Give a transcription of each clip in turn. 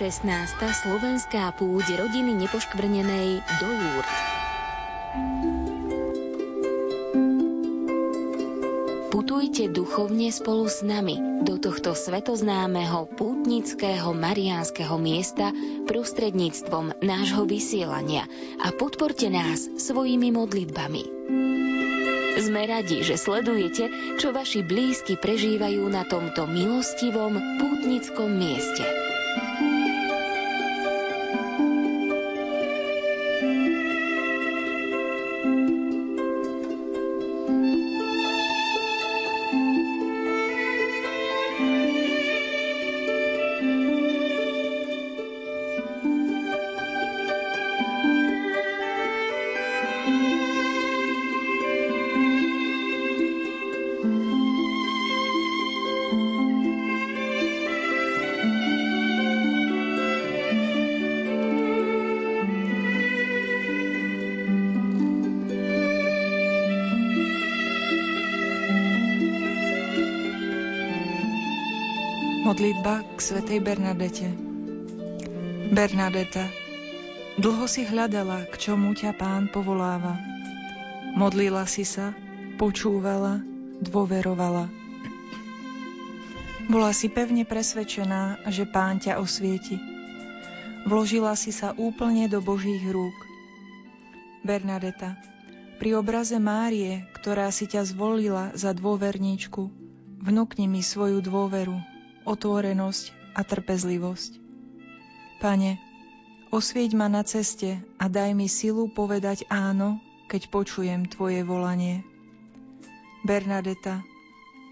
16. slovenská púť rodiny nepoškvrnenej do Júrd. Putujte duchovne spolu s nami do tohto svetoznámeho pútnického mariánskeho miesta prostredníctvom nášho vysielania a podporte nás svojimi modlitbami. Sme radi, že sledujete, čo vaši blízky prežívajú na tomto milostivom pútnickom mieste. Modlitba k svätej Bernadete Bernadeta, dlho si hľadala, k čomu ťa pán povoláva. Modlila si sa, počúvala, dôverovala. Bola si pevne presvedčená, že pán ťa osvieti. Vložila si sa úplne do Božích rúk. Bernadeta, pri obraze Márie, ktorá si ťa zvolila za dôverníčku, vnúkni mi svoju dôveru, otvorenosť a trpezlivosť. Pane, osvieť ma na ceste a daj mi silu povedať áno, keď počujem Tvoje volanie. Bernadeta,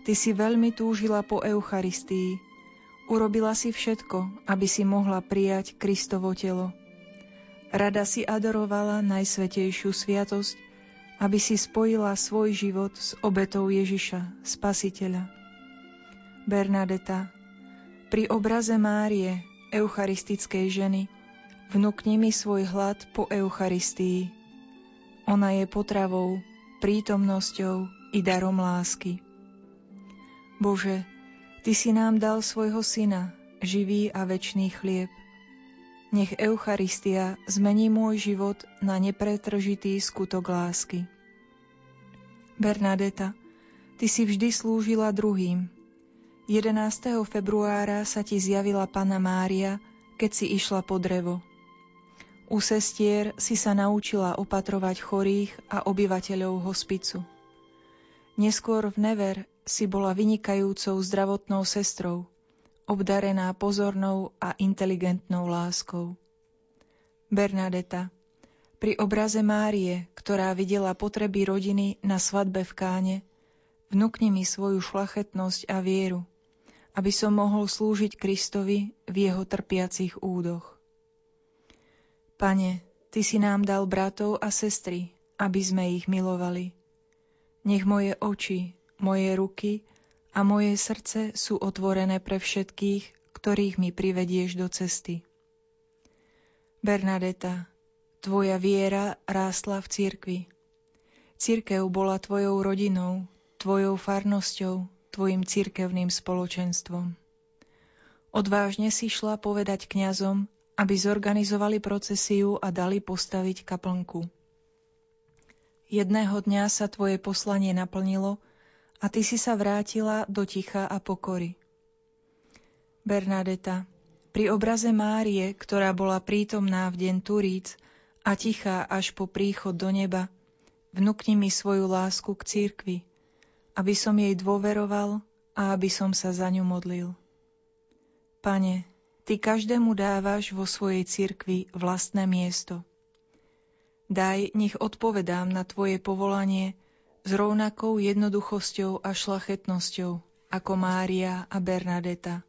Ty si veľmi túžila po Eucharistii. Urobila si všetko, aby si mohla prijať Kristovo telo. Rada si adorovala Najsvetejšiu sviatosť, aby si spojila svoj život s obetou Ježiša, Spasiteľa. Bernadeta, pri obraze Márie, eucharistickej ženy, vnúkni mi svoj hlad po Eucharistii. Ona je potravou, prítomnosťou i darom lásky. Bože, Ty si nám dal svojho syna, živý a večný chlieb. Nech Eucharistia zmení môj život na nepretržitý skutok lásky. Bernadeta, Ty si vždy slúžila druhým, 11. februára sa ti zjavila Pana Mária, keď si išla po drevo. U sestier si sa naučila opatrovať chorých a obyvateľov hospicu. Neskôr v Never si bola vynikajúcou zdravotnou sestrou, obdarená pozornou a inteligentnou láskou. Bernadeta, pri obraze Márie, ktorá videla potreby rodiny na svadbe v Káne, vnúkni mi svoju šlachetnosť a vieru – aby som mohol slúžiť Kristovi v jeho trpiacich údoch. Pane, Ty si nám dal bratov a sestry, aby sme ich milovali. Nech moje oči, moje ruky a moje srdce sú otvorené pre všetkých, ktorých mi privedieš do cesty. Bernadeta, tvoja viera rástla v cirkvi. Cirkev bola tvojou rodinou, tvojou farnosťou, tvojim cirkevným spoločenstvom. Odvážne si šla povedať kňazom, aby zorganizovali procesiu a dali postaviť kaplnku. Jedného dňa sa tvoje poslanie naplnilo a ty si sa vrátila do ticha a pokory. Bernadeta, pri obraze Márie, ktorá bola prítomná v deň Turíc a tichá až po príchod do neba, vnúkni mi svoju lásku k církvi, aby som jej dôveroval a aby som sa za ňu modlil. Pane, Ty každému dávaš vo svojej cirkvi vlastné miesto. Daj, nech odpovedám na Tvoje povolanie s rovnakou jednoduchosťou a šlachetnosťou ako Mária a Bernadeta.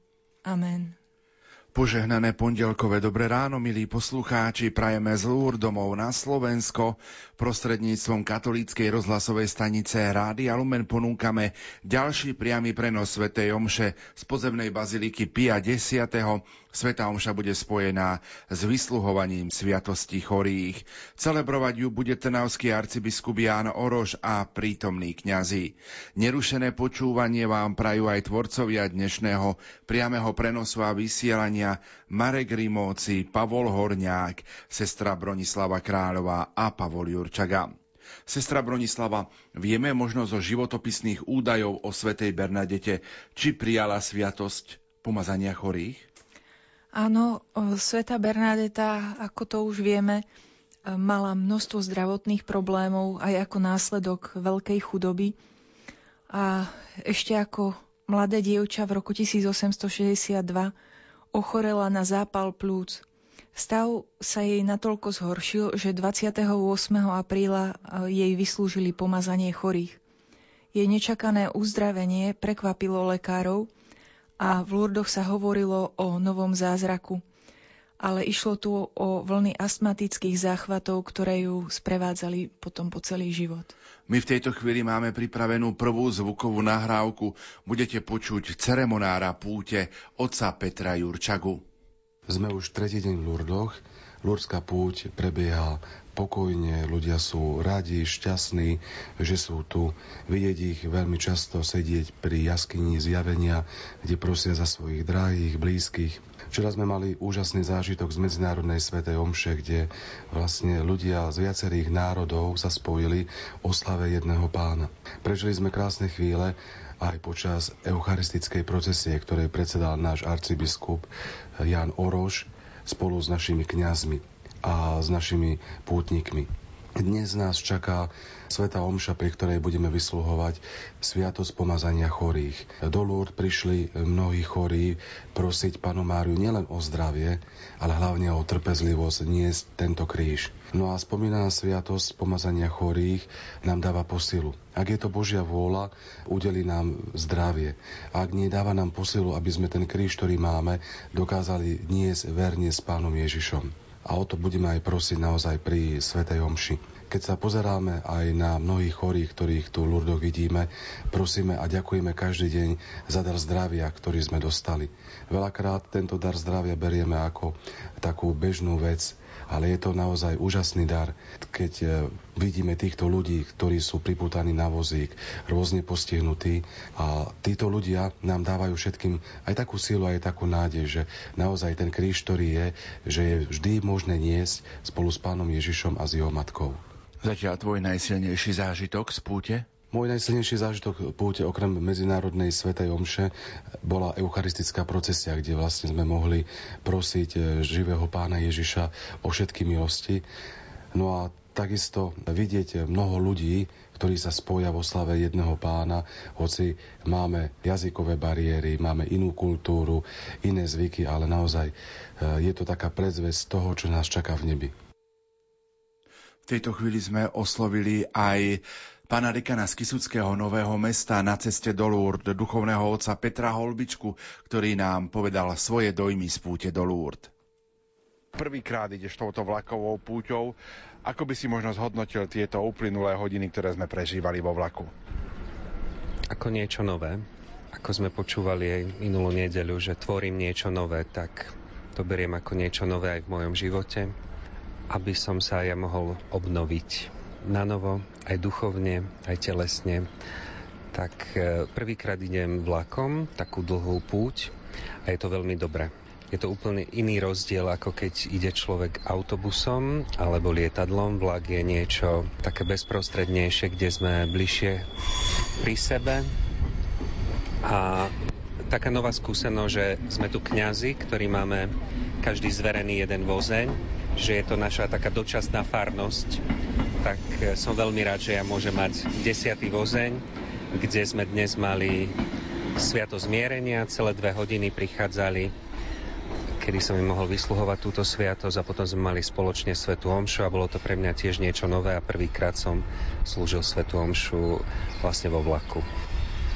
Amen. Požehnané pondelkové dobré ráno, milí poslucháči, prajeme z Lúr domov na Slovensko. Prostredníctvom katolíckej rozhlasovej stanice Rádia Lumen ponúkame ďalší priamy prenos Sv. Omše z pozemnej baziliky Pia 10. Sveta Omša bude spojená s vysluhovaním sviatosti chorých. Celebrovať ju bude trnavský arcibiskup Ján Orož a prítomní kňazi. Nerušené počúvanie vám prajú aj tvorcovia dnešného priameho prenosu a vysielania Marek Rimóci, Pavol Horňák, sestra Bronislava Kráľová a Pavol Jurčaga. Sestra Bronislava, vieme možno zo životopisných údajov o svätej Bernadete, či prijala sviatosť pomazania chorých? Áno, sveta Bernadeta, ako to už vieme, mala množstvo zdravotných problémov aj ako následok veľkej chudoby. A ešte ako mladé dievča v roku 1862 ochorela na zápal plúc. Stav sa jej natoľko zhoršil, že 28. apríla e, jej vyslúžili pomazanie chorých. Jej nečakané uzdravenie prekvapilo lekárov a v Lurdoch sa hovorilo o novom zázraku. Ale išlo tu o vlny astmatických záchvatov, ktoré ju sprevádzali potom po celý život. My v tejto chvíli máme pripravenú prvú zvukovú nahrávku. Budete počuť ceremonára púte otca Petra Jurčagu. Sme už tretí deň v Lurdoch. Lurdská púť prebieha pokojne, ľudia sú radi, šťastní, že sú tu. Vidieť ich veľmi často sedieť pri jaskyni zjavenia, kde prosia za svojich drahých, blízkych. Včera sme mali úžasný zážitok z Medzinárodnej svetej Omše, kde vlastne ľudia z viacerých národov sa spojili o slave jedného pána. Prežili sme krásne chvíle aj počas eucharistickej procesie, ktorej predsedal náš arcibiskup Jan Oroš spolu s našimi kňazmi a s našimi pútnikmi. Dnes nás čaká Sveta Omša, pri ktorej budeme vysluhovať Sviatosť pomazania chorých. Do Lourdes prišli mnohí chorí prosiť Panu Máriu nielen o zdravie, ale hlavne o trpezlivosť niesť tento kríž. No a spomínaná Sviatosť pomazania chorých nám dáva posilu. Ak je to Božia vôľa, udeli nám zdravie. Ak nie, dáva nám posilu, aby sme ten kríž, ktorý máme, dokázali niesť verne s Pánom Ježišom a o to budeme aj prosiť naozaj pri Svetej Omši. Keď sa pozeráme aj na mnohých chorých, ktorých tu v vidíme, prosíme a ďakujeme každý deň za dar zdravia, ktorý sme dostali. Veľakrát tento dar zdravia berieme ako takú bežnú vec, ale je to naozaj úžasný dar, keď e, vidíme týchto ľudí, ktorí sú priputaní na vozík, rôzne postihnutí a títo ľudia nám dávajú všetkým aj takú sílu, aj takú nádej, že naozaj ten kríž, ktorý je, že je vždy možné niesť spolu s pánom Ježišom a s jeho matkou. Zatiaľ tvoj najsilnejší zážitok z púte? Môj najsilnejší zážitok púte okrem Medzinárodnej Svetej Omše bola eucharistická procesia, kde vlastne sme mohli prosiť e, živého pána Ježiša o všetky milosti. No a takisto vidieť mnoho ľudí, ktorí sa spoja vo slave jedného pána, hoci máme jazykové bariéry, máme inú kultúru, iné zvyky, ale naozaj e, je to taká predzvesť toho, čo nás čaká v nebi. V tejto chvíli sme oslovili aj pána dekana z Kisuckého Nového mesta na ceste do Lourdes, duchovného otca Petra Holbičku, ktorý nám povedal svoje dojmy z púte do Lourdes. Prvýkrát ideš touto vlakovou púťou. Ako by si možno zhodnotil tieto uplynulé hodiny, ktoré sme prežívali vo vlaku? Ako niečo nové. Ako sme počúvali aj minulú nedeľu, že tvorím niečo nové, tak to beriem ako niečo nové aj v mojom živote, aby som sa ja mohol obnoviť na novo, aj duchovne, aj telesne. Tak e, prvýkrát idem vlakom, takú dlhú púť a je to veľmi dobré. Je to úplne iný rozdiel, ako keď ide človek autobusom alebo lietadlom. Vlak je niečo také bezprostrednejšie, kde sme bližšie pri sebe. A taká nová skúsenosť, že sme tu kňazi, ktorí máme každý zverený jeden vozeň, že je to naša taká dočasná farnosť tak e, som veľmi rád, že ja môžem mať desiatý vozeň, kde sme dnes mali sviato zmierenia, celé dve hodiny prichádzali kedy som im mohol vysluhovať túto sviatosť a potom sme mali spoločne Svetu Omšu a bolo to pre mňa tiež niečo nové a prvýkrát som slúžil Svetu Omšu vlastne vo vlaku.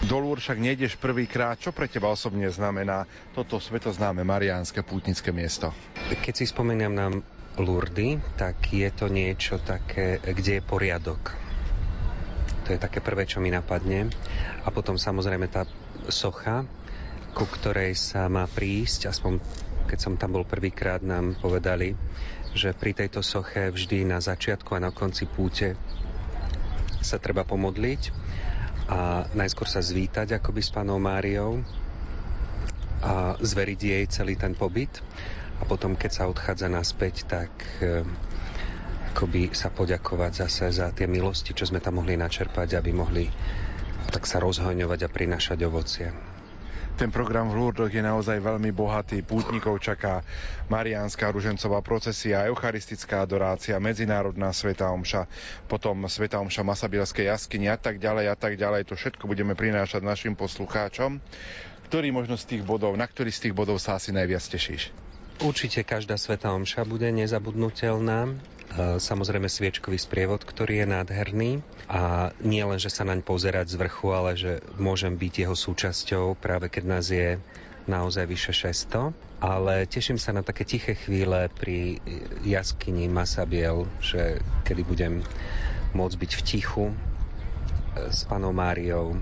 Do Lúr však nejdeš prvýkrát. Čo pre teba osobne znamená toto svetoznáme mariánske pútnické miesto? Keď si spomínam na Lurdy, tak je to niečo také, kde je poriadok. To je také prvé, čo mi napadne. A potom samozrejme tá socha, ku ktorej sa má prísť, aspoň keď som tam bol prvýkrát, nám povedali, že pri tejto soche vždy na začiatku a na konci púte sa treba pomodliť a najskôr sa zvítať akoby s pánou Máriou a zveriť jej celý ten pobyt. A potom, keď sa odchádza naspäť, tak e, akoby sa poďakovať zase za tie milosti, čo sme tam mohli načerpať, aby mohli tak sa rozhojňovať a prinašať ovocie. Ten program v Lourdes je naozaj veľmi bohatý. Pútnikov čaká Mariánska ružencová procesia, eucharistická adorácia, medzinárodná sveta omša, potom sveta omša Masabielskej jaskyni a tak ďalej a tak ďalej. To všetko budeme prinášať našim poslucháčom. Ktorý možno z tých bodov, na ktorý z tých bodov sa asi najviac tešíš? Určite každá sveta omša bude nezabudnutelná. E, samozrejme sviečkový sprievod, ktorý je nádherný a nie len, že sa naň pozerať z vrchu, ale že môžem byť jeho súčasťou práve keď nás je naozaj vyše 600. Ale teším sa na také tiché chvíle pri jaskyni Masabiel, že kedy budem môcť byť v tichu e, s panou Máriou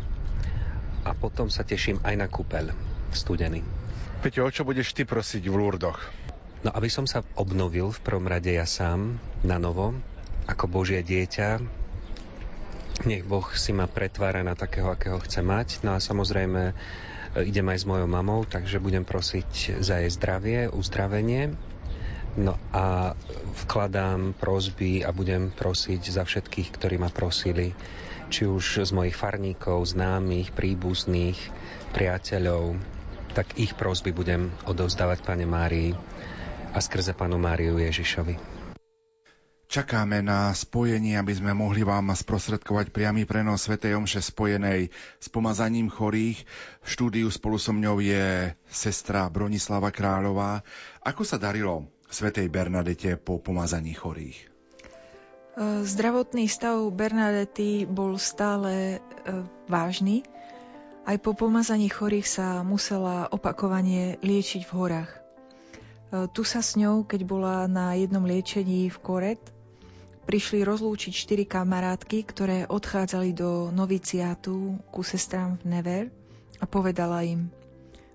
a potom sa teším aj na kúpeľ v studeni. Peťo, o čo budeš ty prosiť v Lurdoch? No aby som sa obnovil v prvom rade ja sám na novo, ako Božie dieťa, nech Boh si ma pretvára na takého, akého chce mať. No a samozrejme e, idem aj s mojou mamou, takže budem prosiť za jej zdravie, uzdravenie. No a vkladám prosby a budem prosiť za všetkých, ktorí ma prosili, či už z mojich farníkov, známych, príbuzných, priateľov, tak ich prosby budem odovzdávať Pane Márii a skrze Panu Máriu Ježišovi. Čakáme na spojenie, aby sme mohli vám sprostredkovať priamy prenos Sv. Omše spojenej s pomazaním chorých. V štúdiu spolu so mňou je sestra Bronislava Kráľová. Ako sa darilo Svetej Bernadete po pomazaní chorých? Zdravotný stav Bernadety bol stále e, vážny. Aj po pomazaní chorých sa musela opakovane liečiť v horách. E, tu sa s ňou, keď bola na jednom liečení v Koret, prišli rozlúčiť štyri kamarátky, ktoré odchádzali do noviciátu ku sestrám v Never a povedala im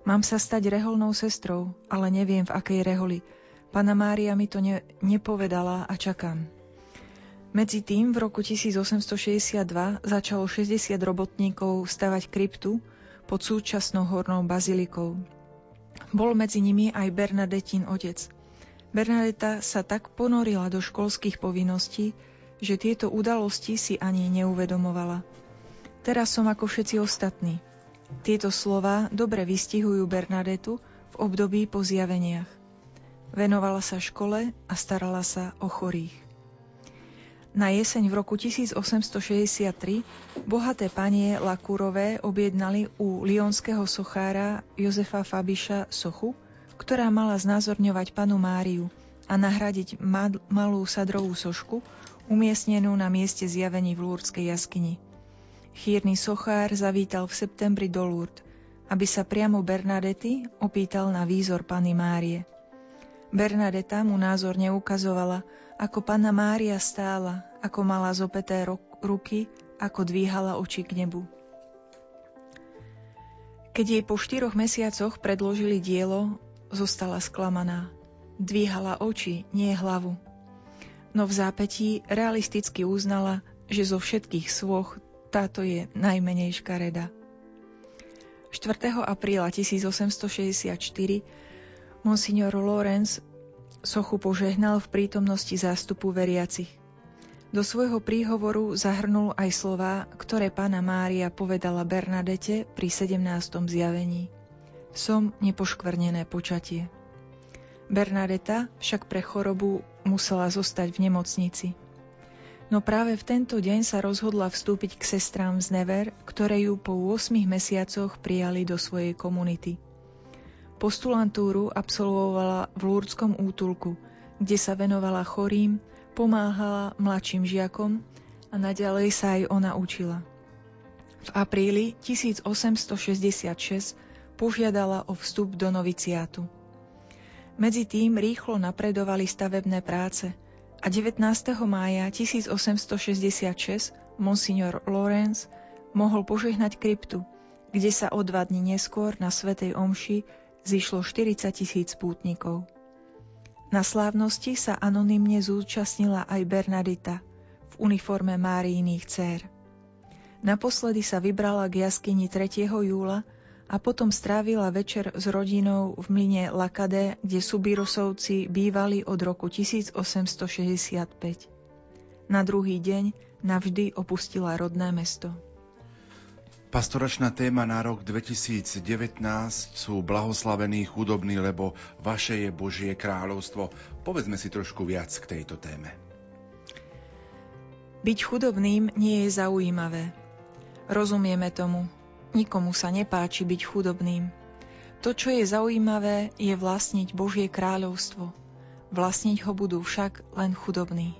Mám sa stať reholnou sestrou, ale neviem v akej reholi. Pana Mária mi to ne- nepovedala a čakám. Medzi tým v roku 1862 začalo 60 robotníkov stavať kryptu pod súčasnou hornou bazilikou. Bol medzi nimi aj Bernadetín otec. Bernadeta sa tak ponorila do školských povinností, že tieto udalosti si ani neuvedomovala. Teraz som ako všetci ostatní. Tieto slova dobre vystihujú Bernadetu v období po zjaveniach. Venovala sa škole a starala sa o chorých. Na jeseň v roku 1863 bohaté panie Lakúrové objednali u lionského sochára Jozefa Fabiša sochu, ktorá mala znázorňovať panu Máriu a nahradiť malú sadrovú sošku, umiestnenú na mieste zjavení v Lúrdskej jaskyni. Chýrny sochár zavítal v septembri do Lourdes, aby sa priamo Bernadety opýtal na výzor Pany Márie. Bernadeta mu názorne ukazovala, ako Panna Mária stála, ako mala zopeté ruky, ako dvíhala oči k nebu. Keď jej po štyroch mesiacoch predložili dielo, zostala sklamaná. Dvíhala oči, nie hlavu. No v zápetí realisticky uznala, že zo všetkých svoch táto je najmenej škareda. 4. apríla 1864 monsignor Lorenz sochu požehnal v prítomnosti zástupu veriacich. Do svojho príhovoru zahrnul aj slová, ktoré pána Mária povedala Bernadete pri 17. zjavení. Som nepoškvrnené počatie. Bernadeta však pre chorobu musela zostať v nemocnici. No práve v tento deň sa rozhodla vstúpiť k sestrám z Never, ktoré ju po 8 mesiacoch prijali do svojej komunity. Postulantúru absolvovala v Lúrdskom útulku, kde sa venovala chorým, pomáhala mladším žiakom a naďalej sa aj ona učila. V apríli 1866 požiadala o vstup do noviciátu. Medzi tým rýchlo napredovali stavebné práce a 19. mája 1866 monsignor Lorenz mohol požehnať kryptu, kde sa o dva dní neskôr na Svetej Omši zišlo 40 tisíc pútnikov. Na slávnosti sa anonymne zúčastnila aj Bernadita v uniforme Máriiných dcer. Naposledy sa vybrala k jaskyni 3. júla a potom strávila večer s rodinou v mline Lakade, kde Subirosovci bývali od roku 1865. Na druhý deň navždy opustila rodné mesto. Pastoračná téma na rok 2019 sú blahoslavení chudobní, lebo vaše je Božie kráľovstvo. Povedzme si trošku viac k tejto téme. Byť chudobným nie je zaujímavé. Rozumieme tomu. Nikomu sa nepáči byť chudobným. To, čo je zaujímavé, je vlastniť Božie kráľovstvo. Vlastniť ho budú však len chudobní.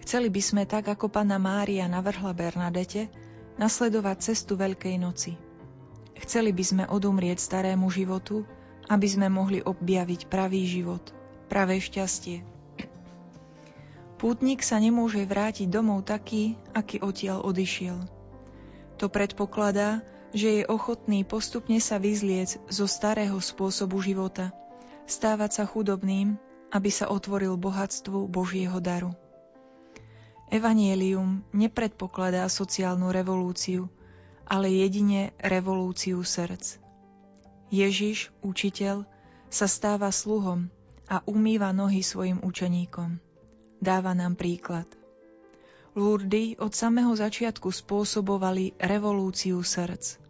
Chceli by sme tak, ako pána Mária navrhla Bernadete, nasledovať cestu Veľkej noci. Chceli by sme odumrieť starému životu, aby sme mohli objaviť pravý život, pravé šťastie. Pútnik sa nemôže vrátiť domov taký, aký odtiaľ odišiel. To predpokladá, že je ochotný postupne sa vyzliec zo starého spôsobu života, stávať sa chudobným, aby sa otvoril bohatstvu Božieho daru. Evanielium nepredpokladá sociálnu revolúciu, ale jedine revolúciu srdc. Ježiš, učiteľ, sa stáva sluhom a umýva nohy svojim učeníkom. Dáva nám príklad. Lurdy od samého začiatku spôsobovali revolúciu srdc.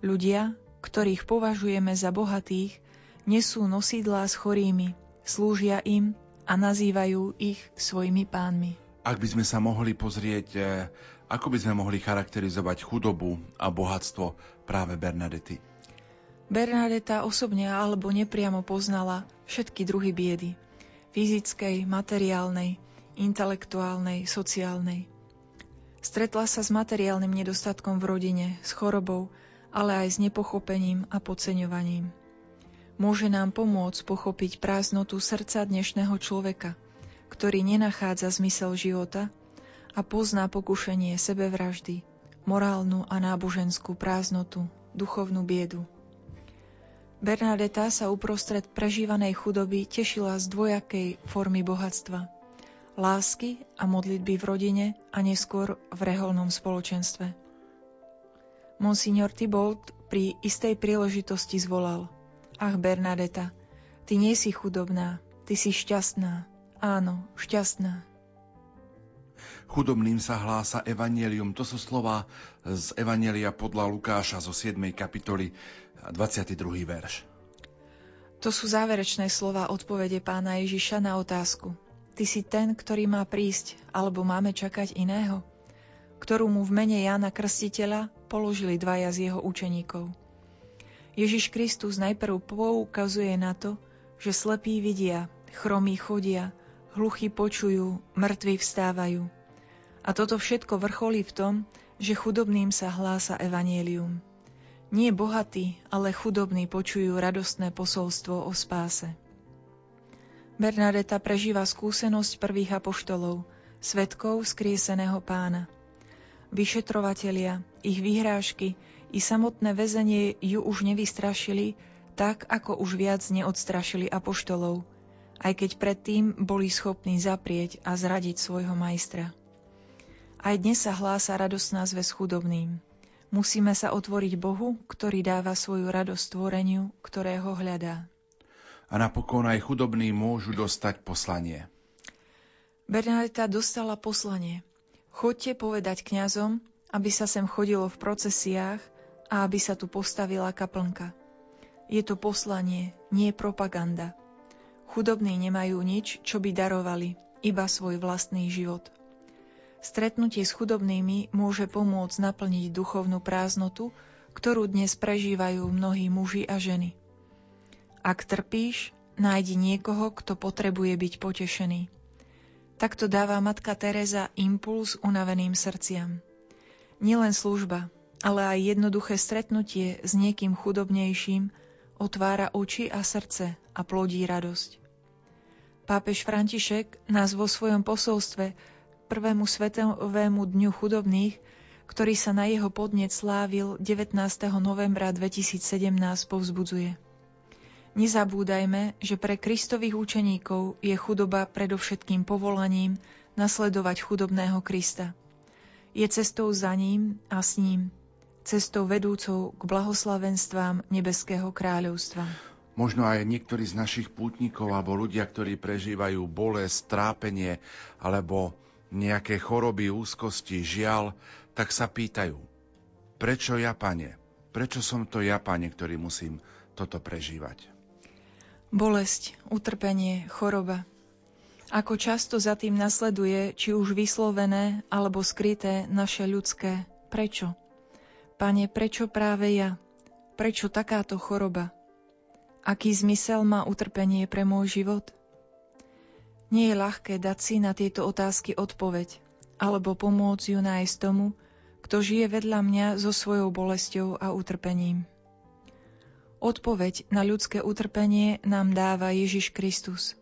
Ľudia, ktorých považujeme za bohatých, nesú nosidlá s chorými, slúžia im a nazývajú ich svojimi pánmi. Ak by sme sa mohli pozrieť, e, ako by sme mohli charakterizovať chudobu a bohatstvo práve Bernadety? Bernadeta osobne alebo nepriamo poznala všetky druhy biedy. Fyzickej, materiálnej, intelektuálnej, sociálnej. Stretla sa s materiálnym nedostatkom v rodine, s chorobou, ale aj s nepochopením a podceňovaním. Môže nám pomôcť pochopiť prázdnotu srdca dnešného človeka – ktorý nenachádza zmysel života a pozná pokušenie sebevraždy, morálnu a náboženskú prázdnotu, duchovnú biedu. Bernadeta sa uprostred prežívanej chudoby tešila z dvojakej formy bohatstva. Lásky a modlitby v rodine a neskôr v reholnom spoločenstve. Monsignor Thibault pri istej príležitosti zvolal Ach, Bernadeta, ty nie si chudobná, ty si šťastná, Áno, šťastná. Chudobným sa hlása evanelium. To sú slova z Evanelia podľa Lukáša zo 7. kapitoly 22. verš. To sú záverečné slova odpovede pána Ježiša na otázku. Ty si ten, ktorý má prísť, alebo máme čakať iného? Ktorú mu v mene Jána Krstiteľa položili dvaja z jeho učeníkov. Ježiš Kristus najprv poukazuje na to, že slepí vidia, chromí chodia, hluchy počujú, mŕtvi vstávajú. A toto všetko vrcholí v tom, že chudobným sa hlása evanielium. Nie bohatí, ale chudobní počujú radostné posolstvo o spáse. Bernadeta prežíva skúsenosť prvých apoštolov, svetkov skrieseného pána. Vyšetrovatelia, ich vyhrážky i samotné väzenie ju už nevystrašili, tak ako už viac neodstrašili apoštolov – aj keď predtým boli schopní zaprieť a zradiť svojho majstra. Aj dnes sa hlása radosná zväz chudobným. Musíme sa otvoriť Bohu, ktorý dáva svoju radosť tvoreniu, ktorého hľadá. A napokon aj chudobní môžu dostať poslanie. Bernadeta dostala poslanie. Chodte povedať kňazom, aby sa sem chodilo v procesiách a aby sa tu postavila kaplnka. Je to poslanie, nie propaganda. Chudobní nemajú nič, čo by darovali, iba svoj vlastný život. Stretnutie s chudobnými môže pomôcť naplniť duchovnú prázdnotu, ktorú dnes prežívajú mnohí muži a ženy. Ak trpíš, nájdi niekoho, kto potrebuje byť potešený. Takto dáva matka Teresa impuls unaveným srdciam. Nielen služba, ale aj jednoduché stretnutie s niekým chudobnejším otvára oči a srdce a plodí radosť. Pápež František nás vo svojom posolstve prvému svetovému dňu chudobných, ktorý sa na jeho podnet slávil 19. novembra 2017 povzbudzuje. Nezabúdajme, že pre Kristových učeníkov je chudoba predovšetkým povolaním nasledovať chudobného Krista. Je cestou za ním a s ním. Cestou vedúcou k blahoslavenstvám Nebeského kráľovstva. Možno aj niektorí z našich pútnikov alebo ľudia, ktorí prežívajú bolesť, trápenie alebo nejaké choroby, úzkosti, žial, tak sa pýtajú, prečo ja, pane? Prečo som to ja, pane, ktorý musím toto prežívať? Bolesť, utrpenie, choroba. Ako často za tým nasleduje, či už vyslovené alebo skryté naše ľudské prečo. Pane, prečo práve ja? Prečo takáto choroba? Aký zmysel má utrpenie pre môj život? Nie je ľahké dať si na tieto otázky odpoveď, alebo pomôcť ju nájsť tomu, kto žije vedľa mňa so svojou bolesťou a utrpením. Odpoveď na ľudské utrpenie nám dáva Ježiš Kristus.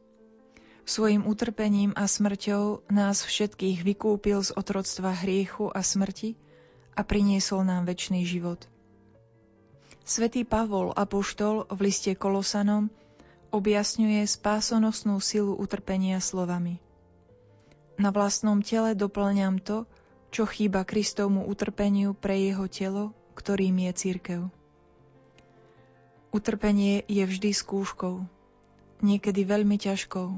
Svojim utrpením a smrťou nás všetkých vykúpil z otroctva hriechu a smrti a priniesol nám väčší život. Svetý Pavol Apoštol v liste Kolosanom objasňuje spásonosnú silu utrpenia slovami. Na vlastnom tele doplňam to, čo chýba Kristovmu utrpeniu pre jeho telo, ktorým je církev. Utrpenie je vždy skúškou, niekedy veľmi ťažkou.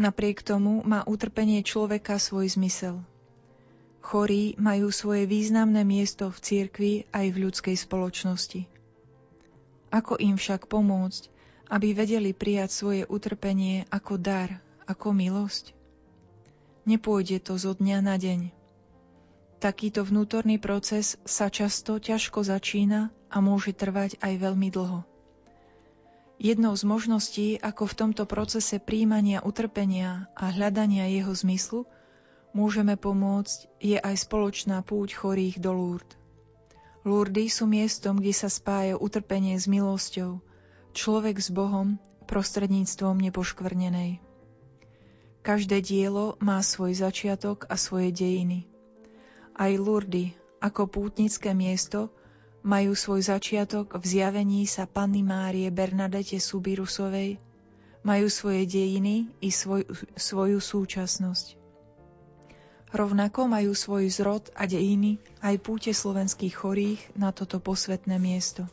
Napriek tomu má utrpenie človeka svoj zmysel – Chorí majú svoje významné miesto v cirkvi aj v ľudskej spoločnosti. Ako im však pomôcť, aby vedeli prijať svoje utrpenie ako dar, ako milosť? Nepôjde to zo dňa na deň. Takýto vnútorný proces sa často ťažko začína a môže trvať aj veľmi dlho. Jednou z možností, ako v tomto procese príjmania utrpenia a hľadania jeho zmyslu, môžeme pomôcť, je aj spoločná púť chorých do Lourdes. Lourdy sú miestom, kde sa spája utrpenie s milosťou, človek s Bohom prostredníctvom nepoškvrnenej. Každé dielo má svoj začiatok a svoje dejiny. Aj Lurdy, ako pútnické miesto, majú svoj začiatok v zjavení sa Panny Márie Bernadete Subirusovej, majú svoje dejiny i svoj, svoju súčasnosť. Rovnako majú svoj zrod a dejiny aj púte slovenských chorých na toto posvetné miesto.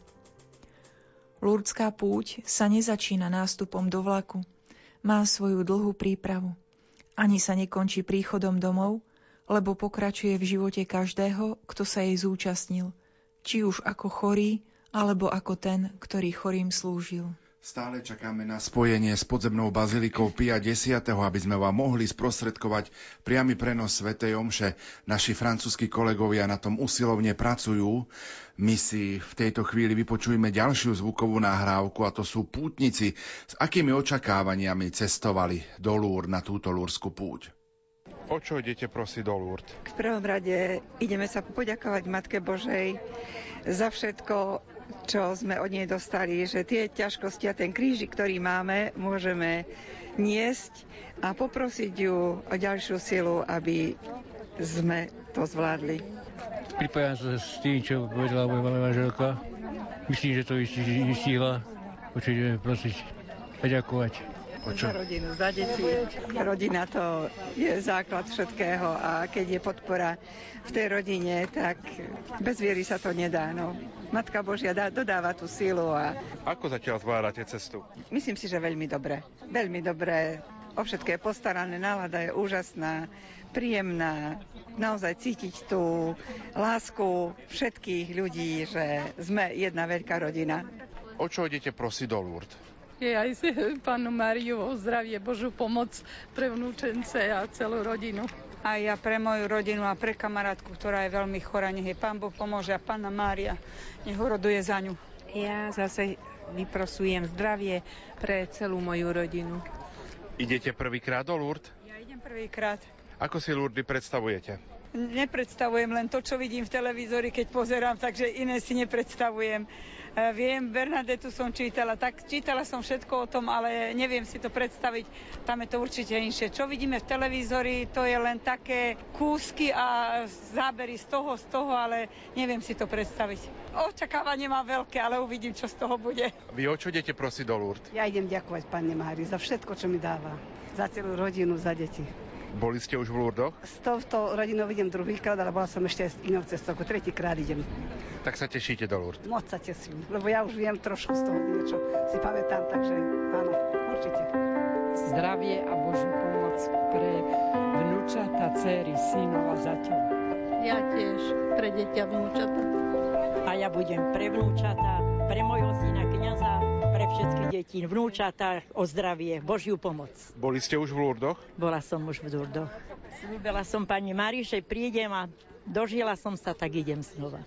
Lurdská púť sa nezačína nástupom do vlaku, má svoju dlhú prípravu. Ani sa nekončí príchodom domov, lebo pokračuje v živote každého, kto sa jej zúčastnil, či už ako chorý, alebo ako ten, ktorý chorým slúžil. Stále čakáme na spojenie s podzemnou bazilikou Pia X, aby sme vám mohli sprostredkovať priamy prenos Svetej Omše. Naši francúzski kolegovia na tom usilovne pracujú. My si v tejto chvíli vypočujeme ďalšiu zvukovú nahrávku a to sú pútnici, s akými očakávaniami cestovali do Lúr na túto lúrskú púť. O čo idete prosiť do Lúrd? V prvom rade ideme sa poďakovať Matke Božej za všetko, čo sme od nej dostali, že tie ťažkosti a ten kríži, ktorý máme, môžeme niesť a poprosiť ju o ďalšiu silu, aby sme to zvládli. Pripájam sa s tým, čo povedala moja malá manželka. Myslím, že to vystihla. Určite prosiť a ďakovať. Za rodinu, za deti. Rodina to je základ všetkého a keď je podpora v tej rodine, tak bez viery sa to nedá. No. Matka Božia dá, dodáva tú sílu. A... Ako zatiaľ zvládate cestu? Myslím si, že veľmi dobre. Veľmi dobre. O všetké je postarané, nálada je úžasná, príjemná. Naozaj cítiť tú lásku všetkých ľudí, že sme jedna veľká rodina. O čo idete prosiť do Lourdes? je aj pánu Máriu o zdravie, Božú pomoc pre vnúčence a celú rodinu. A ja pre moju rodinu a pre kamarátku, ktorá je veľmi chorá, nech jej Pán Boh pomôže a Pána Mária nech horoduje za ňu. Ja zase vyprosujem zdravie pre celú moju rodinu. Idete prvýkrát do Lourdes? Ja idem prvýkrát. Ako si Lourdes predstavujete? Nepredstavujem len to, čo vidím v televízori, keď pozerám, takže iné si nepredstavujem. E, viem, Bernadetu som čítala, tak čítala som všetko o tom, ale neviem si to predstaviť, tam je to určite inšie. Čo vidíme v televízori, to je len také kúsky a zábery z toho, z toho, ale neviem si to predstaviť. Očakávanie má veľké, ale uvidím, čo z toho bude. Vy o čo idete prosiť do Lourdes? Ja idem ďakovať pani Mári za všetko, čo mi dáva. Za celú rodinu, za deti. Boli ste už v Lurdoch? S touto rodinou idem druhýkrát, ale bola som ešte s inou cestovkou, tretíkrát idem. Tak sa tešíte do Lourdes? Moc sa teším, lebo ja už viem trošku z toho niečo, si pamätám, takže áno, určite. Zdravie a Božú pomoc pre vnúčata, céry, synov a zatiaľ. Ja tiež pre deti a vnúčata. A ja budem pre vnúčata, pre mojho syna pre všetky deti, vnúčata, o zdravie, Božiu pomoc. Boli ste už v Lurdoch? Bola som už v Lurdoch. Slúbila som pani Mariše, prídem a dožila som sa, tak idem znova.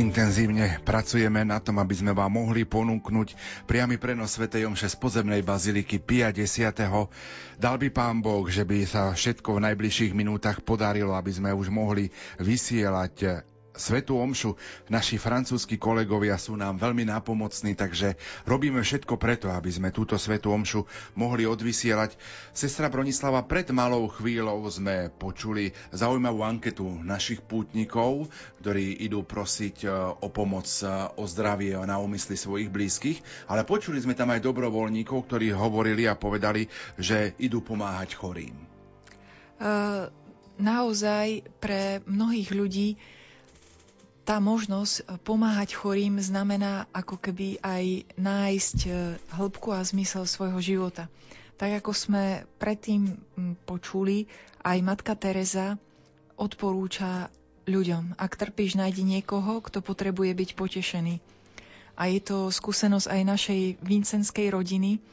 Intenzívne pracujeme na tom, aby sme vám mohli ponúknuť priamy prenos Sv. Jomše z pozemnej baziliky Pia 10. Dal by pán Boh, že by sa všetko v najbližších minútach podarilo, aby sme už mohli vysielať Svetú Omšu. Naši francúzski kolegovia sú nám veľmi nápomocní, takže robíme všetko preto, aby sme túto Svetú Omšu mohli odvysielať. Sestra Bronislava, pred malou chvíľou sme počuli zaujímavú anketu našich pútnikov, ktorí idú prosiť e, o pomoc, e, o zdravie, na úmysly svojich blízkych, ale počuli sme tam aj dobrovoľníkov, ktorí hovorili a povedali, že idú pomáhať chorým. Uh, naozaj pre mnohých ľudí tá možnosť eh, pomáhať chorým znamená ako keby aj nájsť eh, hĺbku a zmysel svojho života. Tak ako sme predtým počuli, aj matka Teresa odporúča ľuďom, ak trpíš, nájdi niekoho, kto potrebuje byť potešený. A je to skúsenosť aj našej vincenskej rodiny.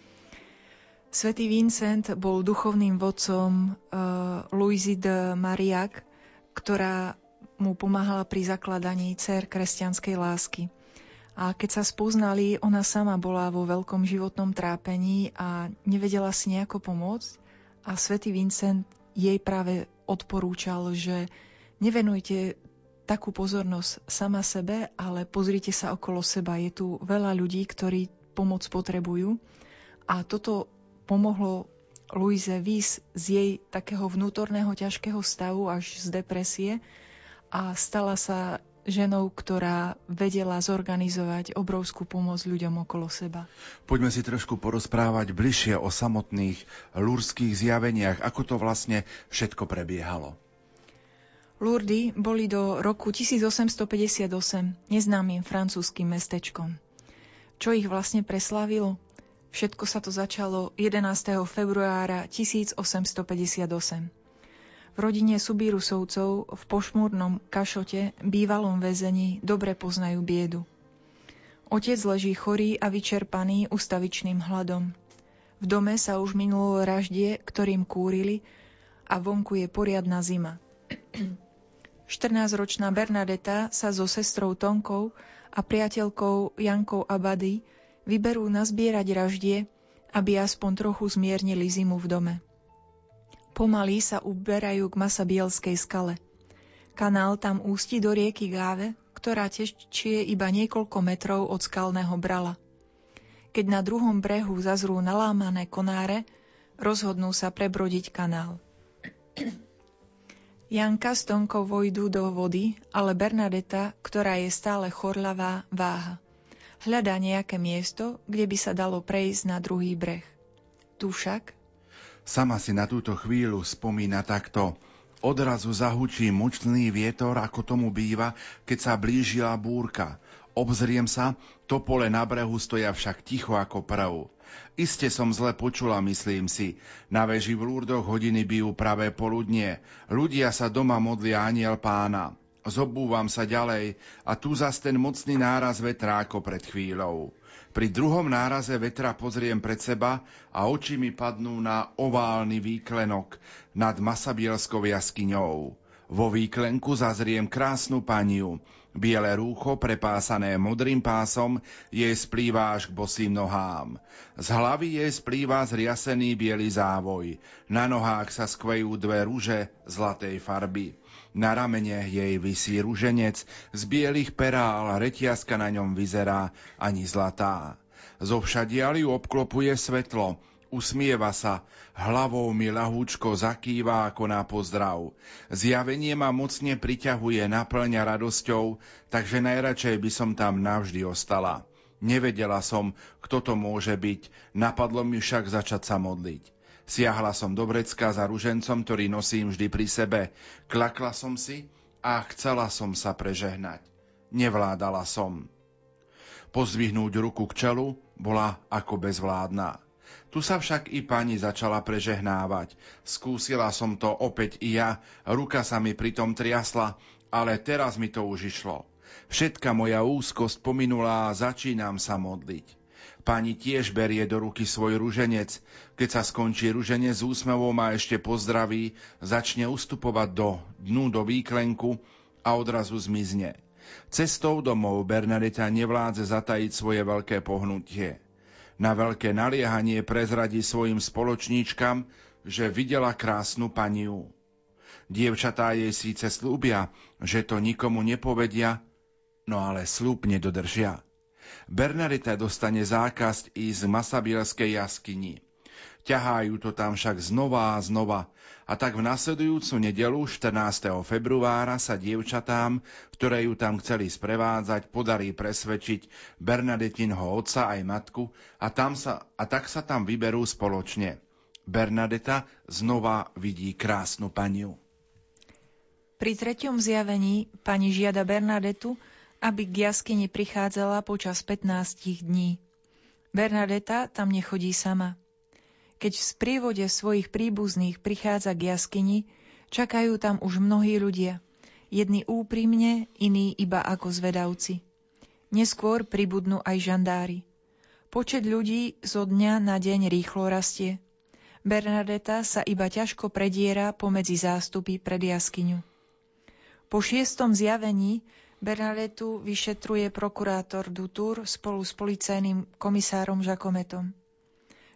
Svetý Vincent bol duchovným vodcom uh, Louisy de Mariac, ktorá mu pomáhala pri zakladaní Cer kresťanskej lásky. A keď sa spoznali, ona sama bola vo veľkom životnom trápení a nevedela si nejako pomôcť. A svätý Vincent jej práve odporúčal, že nevenujte takú pozornosť sama sebe, ale pozrite sa okolo seba. Je tu veľa ľudí, ktorí pomoc potrebujú. A toto pomohlo Luize výsť z jej takého vnútorného ťažkého stavu až z depresie a stala sa ženou, ktorá vedela zorganizovať obrovskú pomoc ľuďom okolo seba. Poďme si trošku porozprávať bližšie o samotných lúrských zjaveniach, ako to vlastne všetko prebiehalo. Lurdy boli do roku 1858 neznámym francúzským mestečkom. Čo ich vlastne preslavilo? Všetko sa to začalo 11. februára 1858. Rodine Subírusovcov v pošmúrnom kašote, bývalom väzení, dobre poznajú biedu. Otec leží chorý a vyčerpaný ustavičným hladom. V dome sa už minulo raždie, ktorým kúrili a vonku je poriadna zima. 14-ročná Bernadeta sa so sestrou Tonkou a priateľkou Jankou Abady vyberú nazbierať raždie, aby aspoň trochu zmiernili zimu v dome. Pomaly sa uberajú k Masabielskej skale. Kanál tam ústi do rieky Gáve, ktorá tečie iba niekoľko metrov od skalného brala. Keď na druhom brehu zazrú nalámané konáre, rozhodnú sa prebrodiť kanál. Janka s Tonkou vojdú do vody, ale Bernadeta, ktorá je stále chorlavá, váha. Hľadá nejaké miesto, kde by sa dalo prejsť na druhý breh. Tu však... Sama si na túto chvíľu spomína takto. Odrazu zahučí mučný vietor, ako tomu býva, keď sa blížila búrka. Obzriem sa, topole na brehu stoja však ticho ako prv. Iste som zle počula, myslím si. Na veži v Lurdoch hodiny bijú pravé poludnie. Ľudia sa doma modlia aniel pána. Zobúvam sa ďalej a tu zas ten mocný náraz vetra ako pred chvíľou. Pri druhom náraze vetra pozriem pred seba a oči mi padnú na oválny výklenok nad Masabielskou jaskyňou. Vo výklenku zazriem krásnu paniu, Biele rúcho, prepásané modrým pásom, jej splýva až k bosým nohám. Z hlavy jej splýva zriasený biely závoj. Na nohách sa skvejú dve rúže zlatej farby. Na ramene jej vysí ruženec z bielých perál, retiaska na ňom vyzerá ani zlatá. Zo všadiaľ ju obklopuje svetlo, Usmieva sa, hlavou mi ľahúčko zakýva ako na pozdrav. Zjavenie ma mocne priťahuje, naplňa radosťou, takže najradšej by som tam navždy ostala. Nevedela som, kto to môže byť, napadlo mi však začať sa modliť. Siahla som do vrecka za ružencom, ktorý nosím vždy pri sebe. Klakla som si a chcela som sa prežehnať. Nevládala som. Pozdvihnúť ruku k čelu bola ako bezvládna. Tu sa však i pani začala prežehnávať. Skúsila som to opäť i ja, ruka sa mi pritom triasla, ale teraz mi to už išlo. Všetka moja úzkosť pominula a začínam sa modliť. Pani tiež berie do ruky svoj ruženec. Keď sa skončí ruženec s úsmevom a ešte pozdraví, začne ustupovať do dnu do výklenku a odrazu zmizne. Cestou domov Bernadeta nevládze zatajiť svoje veľké pohnutie na veľké naliehanie prezradí svojim spoločníčkam, že videla krásnu paniu. Dievčatá jej síce slúbia, že to nikomu nepovedia, no ale slúb nedodržia. Bernadeta dostane zákaz ísť z Masabielskej jaskyni. Ťahajú to tam však znova a znova a tak v nasledujúcu nedelu 14. februára sa dievčatám, ktoré ju tam chceli sprevádzať, podarí presvedčiť Bernadetinho otca aj matku a, tam sa, a tak sa tam vyberú spoločne. Bernadeta znova vidí krásnu paniu. Pri treťom zjavení pani žiada Bernadetu, aby k jaskyni prichádzala počas 15 dní. Bernadeta tam nechodí sama. Keď v sprievode svojich príbuzných prichádza k jaskyni, čakajú tam už mnohí ľudia. Jedni úprimne, iní iba ako zvedavci. Neskôr pribudnú aj žandári. Počet ľudí zo dňa na deň rýchlo rastie. Bernadeta sa iba ťažko prediera pomedzi zástupy pred jaskyňu. Po šiestom zjavení Bernadetu vyšetruje prokurátor Dutur spolu s policajným komisárom Žakometom.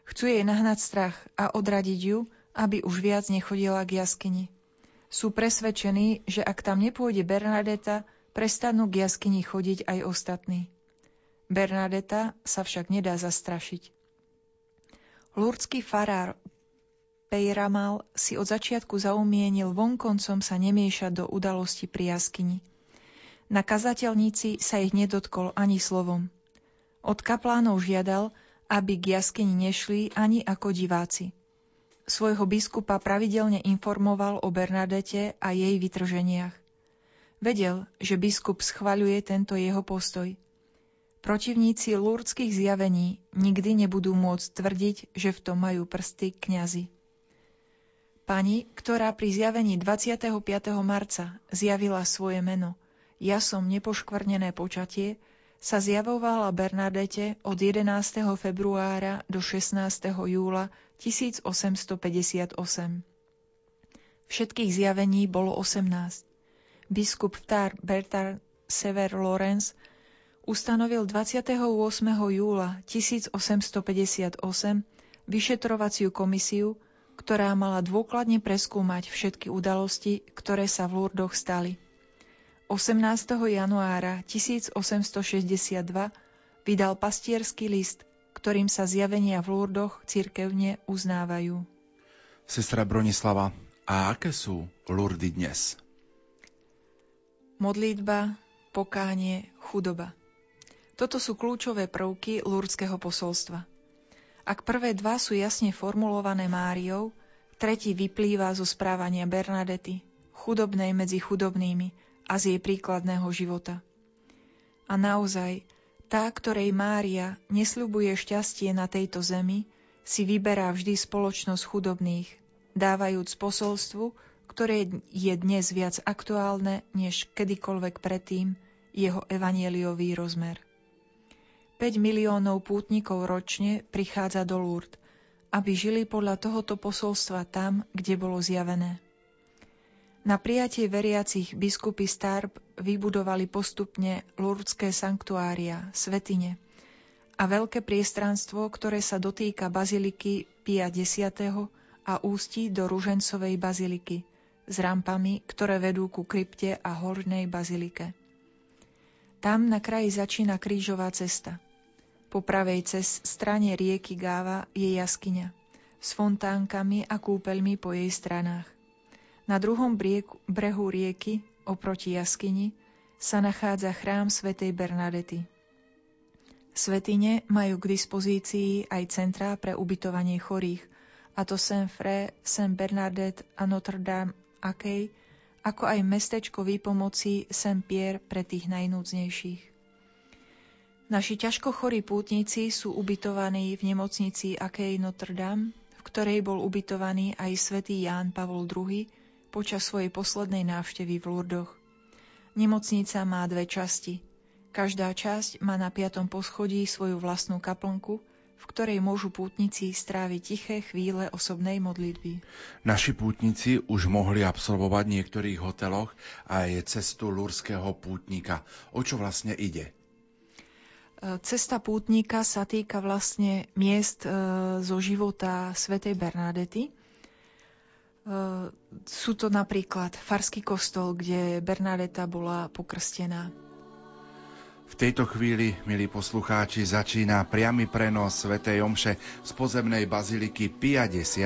Chcú jej nahnať strach a odradiť ju, aby už viac nechodila k jaskyni. Sú presvedčení, že ak tam nepôjde Bernadeta, prestanú k jaskyni chodiť aj ostatní. Bernadeta sa však nedá zastrašiť. Lurdský farár Pejramal si od začiatku zaumienil vonkoncom sa nemiešať do udalosti pri jaskyni. Na kazateľníci sa ich nedotkol ani slovom. Od kaplánov žiadal, aby k jaskyni nešli ani ako diváci. Svojho biskupa pravidelne informoval o Bernadete a jej vytrženiach. Vedel, že biskup schvaľuje tento jeho postoj. Protivníci lúrdských zjavení nikdy nebudú môcť tvrdiť, že v tom majú prsty kňazi. Pani, ktorá pri zjavení 25. marca zjavila svoje meno Ja som nepoškvrnené počatie, sa zjavovala Bernadete od 11. februára do 16. júla 1858. Všetkých zjavení bolo 18. Biskup Vtar Bertar Sever Lorenz ustanovil 28. júla 1858 vyšetrovaciu komisiu, ktorá mala dôkladne preskúmať všetky udalosti, ktoré sa v Lurdoch stali. 18. januára 1862 vydal pastierský list, ktorým sa zjavenia v Lurdoch cirkevne uznávajú. Sestra Bronislava, a aké sú Lurdy dnes? Modlitba, pokánie, chudoba. Toto sú kľúčové prvky lurdského posolstva. Ak prvé dva sú jasne formulované Máriou, tretí vyplýva zo správania Bernadety, chudobnej medzi chudobnými a z jej príkladného života. A naozaj, tá, ktorej Mária nesľubuje šťastie na tejto zemi, si vyberá vždy spoločnosť chudobných, dávajúc posolstvu, ktoré je dnes viac aktuálne než kedykoľvek predtým, jeho evanieliový rozmer. 5 miliónov pútnikov ročne prichádza do Lourdes, aby žili podľa tohoto posolstva tam, kde bolo zjavené. Na prijatie veriacich biskupy Starb vybudovali postupne lurdské sanktuária, svetine a veľké priestranstvo, ktoré sa dotýka baziliky Pia X a ústí do Ružencovej baziliky s rampami, ktoré vedú ku krypte a hornej bazilike. Tam na kraji začína krížová cesta. Po pravej cez strane rieky Gáva je jaskyňa s fontánkami a kúpeľmi po jej stranách. Na druhom brehu rieky, oproti jaskyni, sa nachádza chrám svätej Bernadety. Svetine majú k dispozícii aj centrá pre ubytovanie chorých, a to Saint-Fré, Saint-Bernadette a Notre-Dame Akej, ako aj mestečko výpomocí Saint-Pierre pre tých najnúdznejších. Naši ťažko chorí pútnici sú ubytovaní v nemocnici Akej Notre-Dame, v ktorej bol ubytovaný aj svätý Ján Pavol II, počas svojej poslednej návštevy v Lurdoch. Nemocnica má dve časti. Každá časť má na piatom poschodí svoju vlastnú kaplnku, v ktorej môžu pútnici stráviť tiché chvíle osobnej modlitby. Naši pútnici už mohli absolvovať v niektorých hoteloch aj cestu lurského pútnika. O čo vlastne ide? Cesta pútnika sa týka vlastne miest e, zo života svätej Bernadety, sú to napríklad Farský kostol, kde Bernadeta bola pokrstená. V tejto chvíli, milí poslucháči, začína priamy prenos Sv. Omše z pozemnej baziliky Pia X,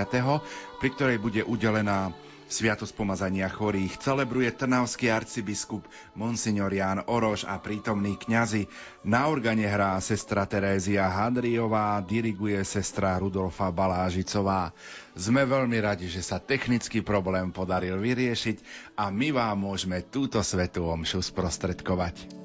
pri ktorej bude udelená Sviatosť pomazania chorých celebruje trnavský arcibiskup Monsignor Ján Oroš a prítomní kňazi. Na organe hrá sestra Terézia Hadriová, diriguje sestra Rudolfa Balážicová. Sme veľmi radi, že sa technický problém podaril vyriešiť a my vám môžeme túto svetú omšu sprostredkovať.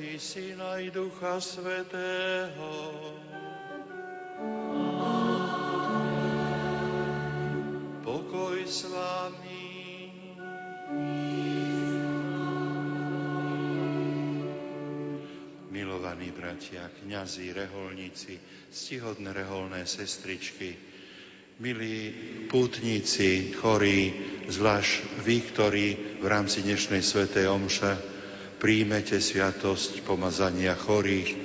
I Syna i Ducha Svetého. Pokoj s vami. Milovaní bratia, kňazi, reholníci, stihodné reholné sestričky, milí pútnici, chorí, zvlášť vy, ktorí v rámci dnešnej svätej omše príjmete sviatosť pomazania chorých.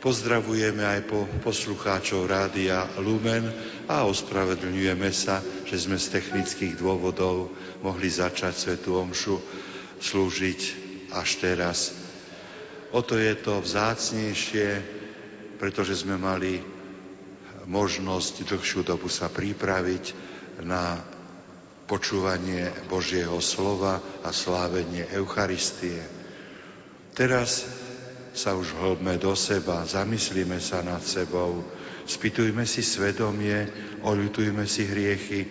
Pozdravujeme aj po poslucháčov Rádia Lumen a ospravedlňujeme sa, že sme z technických dôvodov mohli začať Svetu Omšu slúžiť až teraz. O to je to vzácnejšie, pretože sme mali možnosť dlhšiu dobu sa pripraviť na počúvanie Božieho slova a slávenie Eucharistie. Teraz sa už hlbme do seba, zamyslíme sa nad sebou, spýtujme si svedomie, oľutujme si hriechy,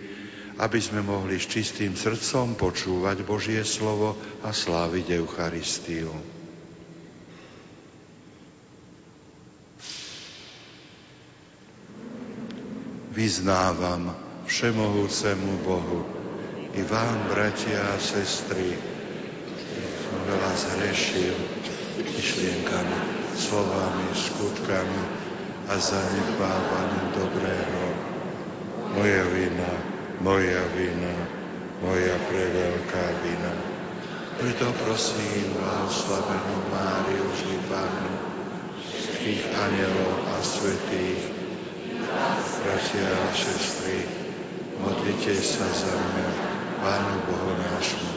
aby sme mohli s čistým srdcom počúvať Božie slovo a sláviť Eucharistiu. Vyznávam všemohúcemu Bohu i vám, bratia a sestry, som veľa zhrešil myšlienkami, slovami, skutkami a zanedbávaním dobrého. Moja vina, moja vina, moja preveľká vina. Preto prosím blahoslavenú Máriu, vždy Pánu, všetkých anielov a svetých, bratia a sestry, modlite sa za mňa, Pánu Bohu nášmu.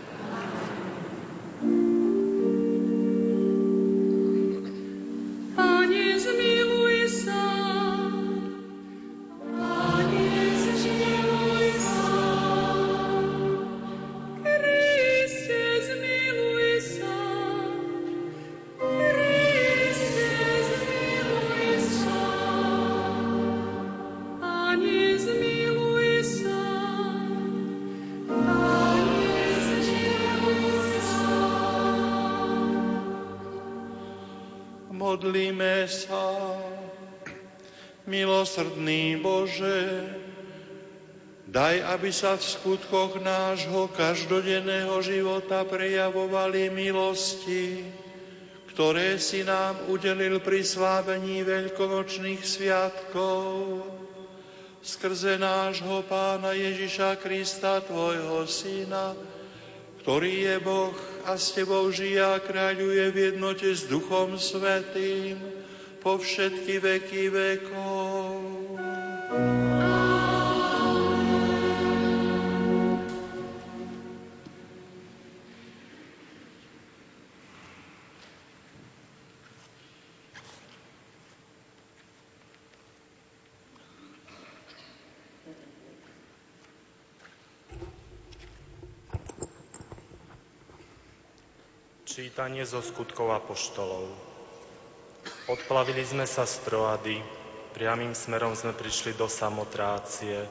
Aby sa v skutkoch nášho každodenného života prejavovali milosti, ktoré si nám udelil pri slávení veľkonočných sviatkov. Skrze nášho Pána Ježiša Krista, Tvojho Syna, ktorý je Boh a s Tebou žije a kráľuje v jednote s Duchom Svetým po všetky veky vekov. Čítanie zo skutkov apoštolov. Odplavili sme sa z Troady, priamým smerom sme prišli do Samotrácie,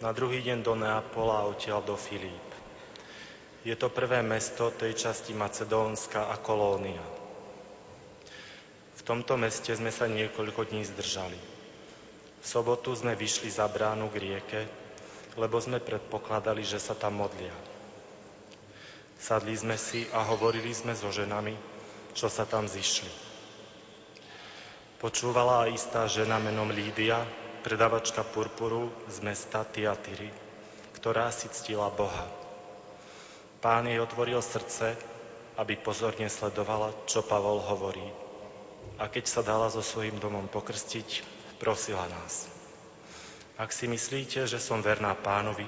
na druhý deň do Neapola a odtiaľ do Filíp. Je to prvé mesto tej časti Macedónska a Kolónia. V tomto meste sme sa niekoľko dní zdržali. V sobotu sme vyšli za bránu k rieke, lebo sme predpokladali, že sa tam modlia. Sadli sme si a hovorili sme so ženami, čo sa tam zišli. Počúvala aj istá žena menom Lídia, predavačka purpuru z mesta Tiatyry, ktorá si ctila Boha. Pán jej otvoril srdce, aby pozorne sledovala, čo Pavol hovorí. A keď sa dala so svojím domom pokrstiť, prosila nás. Ak si myslíte, že som verná pánovi,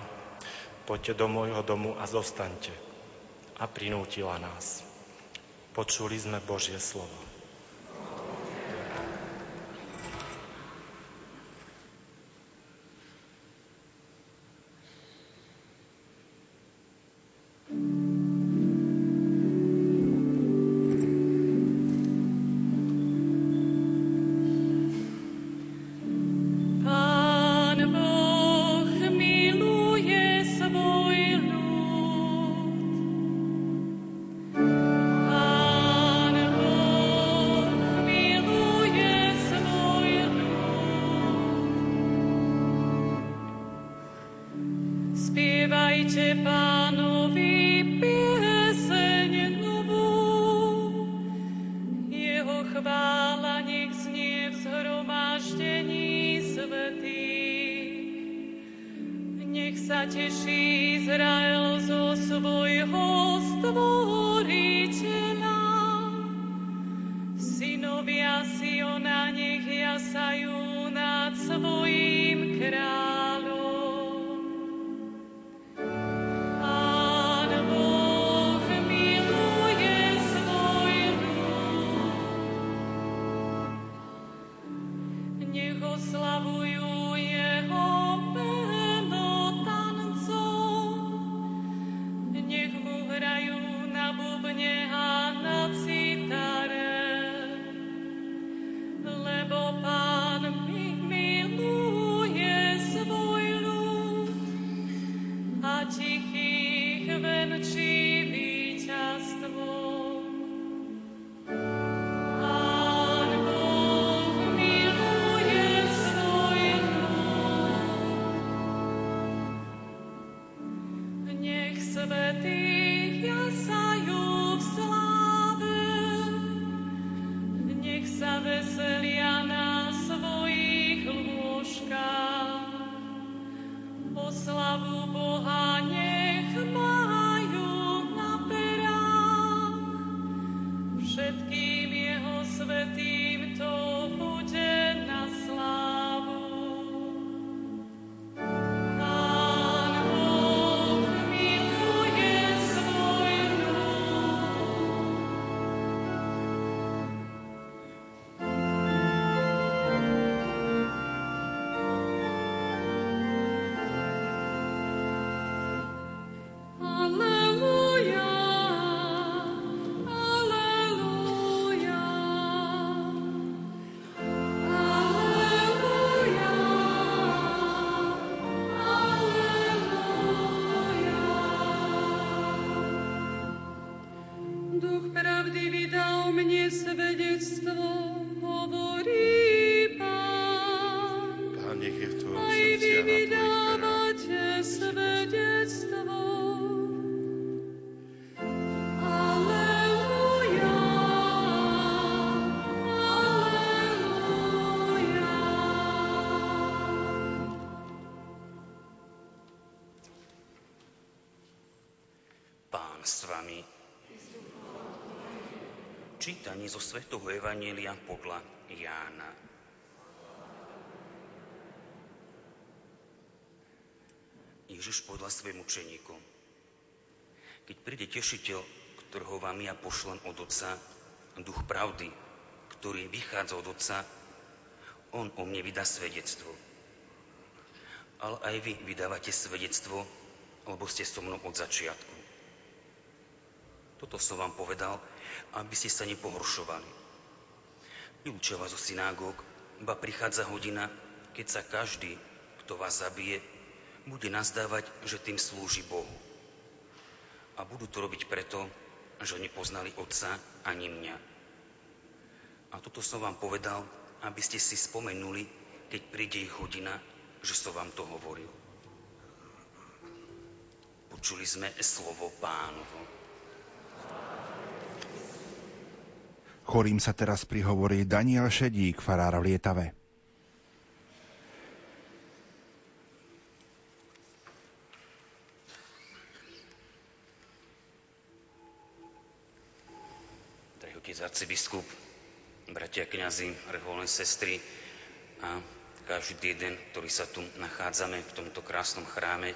poďte do môjho domu a zostaňte a prinútila nás. Počuli sme Božie slovo. Čítanie zo Svetého Evanielia podľa Jána. Ježiš povedal svojim učeníkom, keď príde tešiteľ, ktorého vám ja pošlem od Otca, duch pravdy, ktorý vychádza od Otca, on o mne vydá svedectvo. Ale aj vy vydávate svedectvo, lebo ste so mnou od začiatku. Toto som vám povedal, aby ste sa nepohoršovali. Vylúčia vás zo synagóg, ba prichádza hodina, keď sa každý, kto vás zabije, bude nazdávať, že tým slúži Bohu. A budú to robiť preto, že nepoznali Otca ani mňa. A toto som vám povedal, aby ste si spomenuli, keď príde ich hodina, že som vám to hovoril. Počuli sme slovo pánovo. Chorým sa teraz prihovorí Daniel Šedík, farár v Lietave. Drahý otec arcibiskup, bratia kňazi, reholné sestry a každý jeden, ktorý sa tu nachádzame v tomto krásnom chráme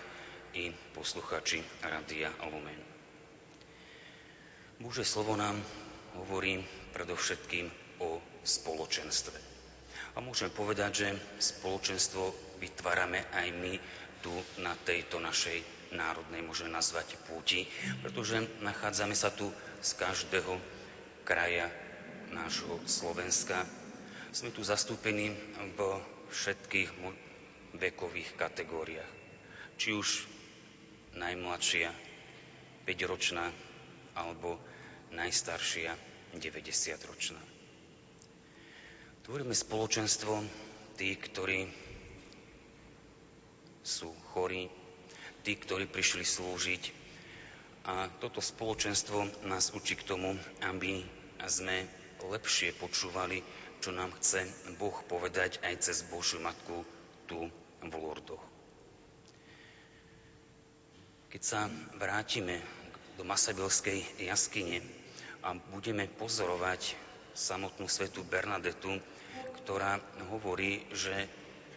i posluchači Radia Lumen. Bože slovo nám hovorí predovšetkým o spoločenstve. A môžem povedať, že spoločenstvo vytvárame aj my tu na tejto našej národnej, môžeme nazvať púti, pretože nachádzame sa tu z každého kraja nášho Slovenska. Sme tu zastúpení v všetkých vekových kategóriách. Či už najmladšia, 5-ročná, alebo najstaršia 90-ročná. Tvoríme spoločenstvo tých, ktorí sú chorí, tí, ktorí prišli slúžiť. A toto spoločenstvo nás učí k tomu, aby sme lepšie počúvali, čo nám chce Boh povedať aj cez Božiu Matku tu v Lurdoch. Keď sa vrátime do Masabilskej jaskyne a budeme pozorovať samotnú svetu Bernadetu, ktorá hovorí, že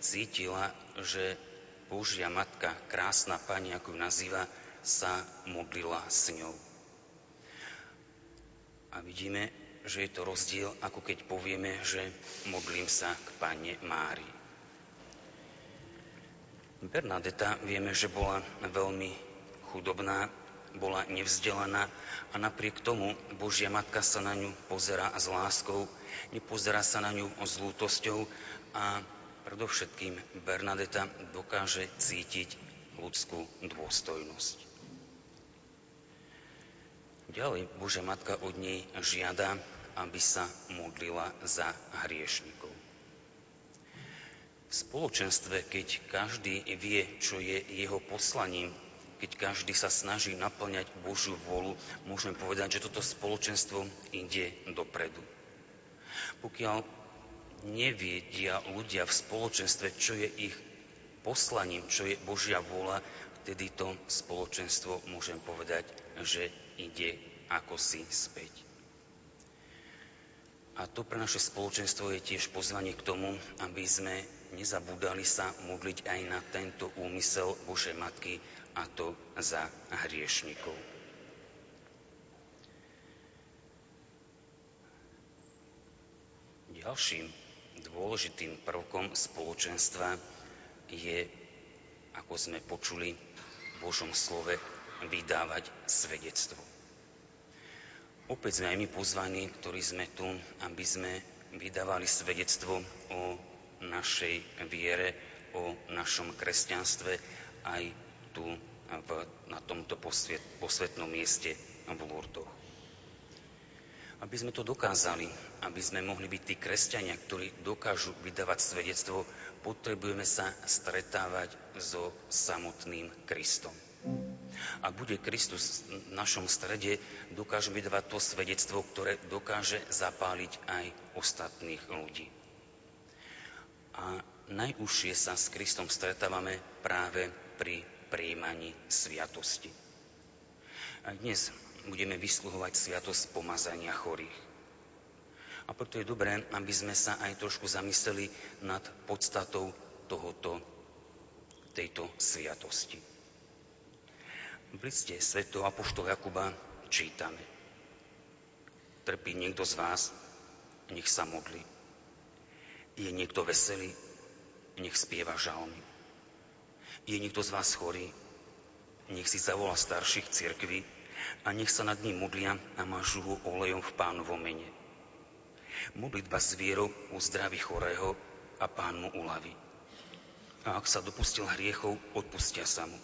cítila, že Božia Matka, krásna pani, ako ju nazýva, sa modlila s ňou. A vidíme, že je to rozdiel, ako keď povieme, že modlím sa k Pane Mári. Bernadeta vieme, že bola veľmi chudobná, bola nevzdelaná a napriek tomu Božia Matka sa na ňu pozera s láskou, nepozerá sa na ňu s lútosťou a predovšetkým Bernadeta dokáže cítiť ľudskú dôstojnosť. Ďalej Božia Matka od nej žiada, aby sa modlila za hriešnikov. V spoločenstve, keď každý vie, čo je jeho poslaním, keď každý sa snaží naplňať Božiu vôľu, môžeme povedať, že toto spoločenstvo ide dopredu. Pokiaľ neviedia ľudia v spoločenstve, čo je ich poslaním, čo je Božia vôľa, vtedy to spoločenstvo môžem povedať, že ide ako si späť. A to pre naše spoločenstvo je tiež pozvanie k tomu, aby sme nezabúdali sa modliť aj na tento úmysel Božej Matky, a to za hriešnikov. Ďalším dôležitým prvkom spoločenstva je, ako sme počuli v Božom slove, vydávať svedectvo. Opäť sme aj my pozvaní, ktorí sme tu, aby sme vydávali svedectvo o našej viere, o našom kresťanstve aj tu v, na tomto posvet, posvetnom mieste v Lurdoch. Aby sme to dokázali, aby sme mohli byť tí kresťania, ktorí dokážu vydávať svedectvo, potrebujeme sa stretávať so samotným Kristom. Ak bude Kristus v našom strede, dokážeme vydávať to svedectvo, ktoré dokáže zapáliť aj ostatných ľudí. A najúžšie sa s Kristom stretávame práve pri príjmaní sviatosti. A dnes budeme vysluhovať sviatosť pomazania chorých. A preto je dobré, aby sme sa aj trošku zamysleli nad podstatou tohoto, tejto sviatosti. V liste Sv. Apoštol Jakuba čítame. Trpí niekto z vás, nech sa modli. Je niekto veselý, nech spieva žalmy je niekto z vás chorý, nech si zavolá starších cirkví a nech sa nad ním modlia a mažu ho olejom v pánovom mene. Modlitba s vierou uzdraví chorého a pán mu uľaví. A ak sa dopustil hriechov, odpustia sa mu.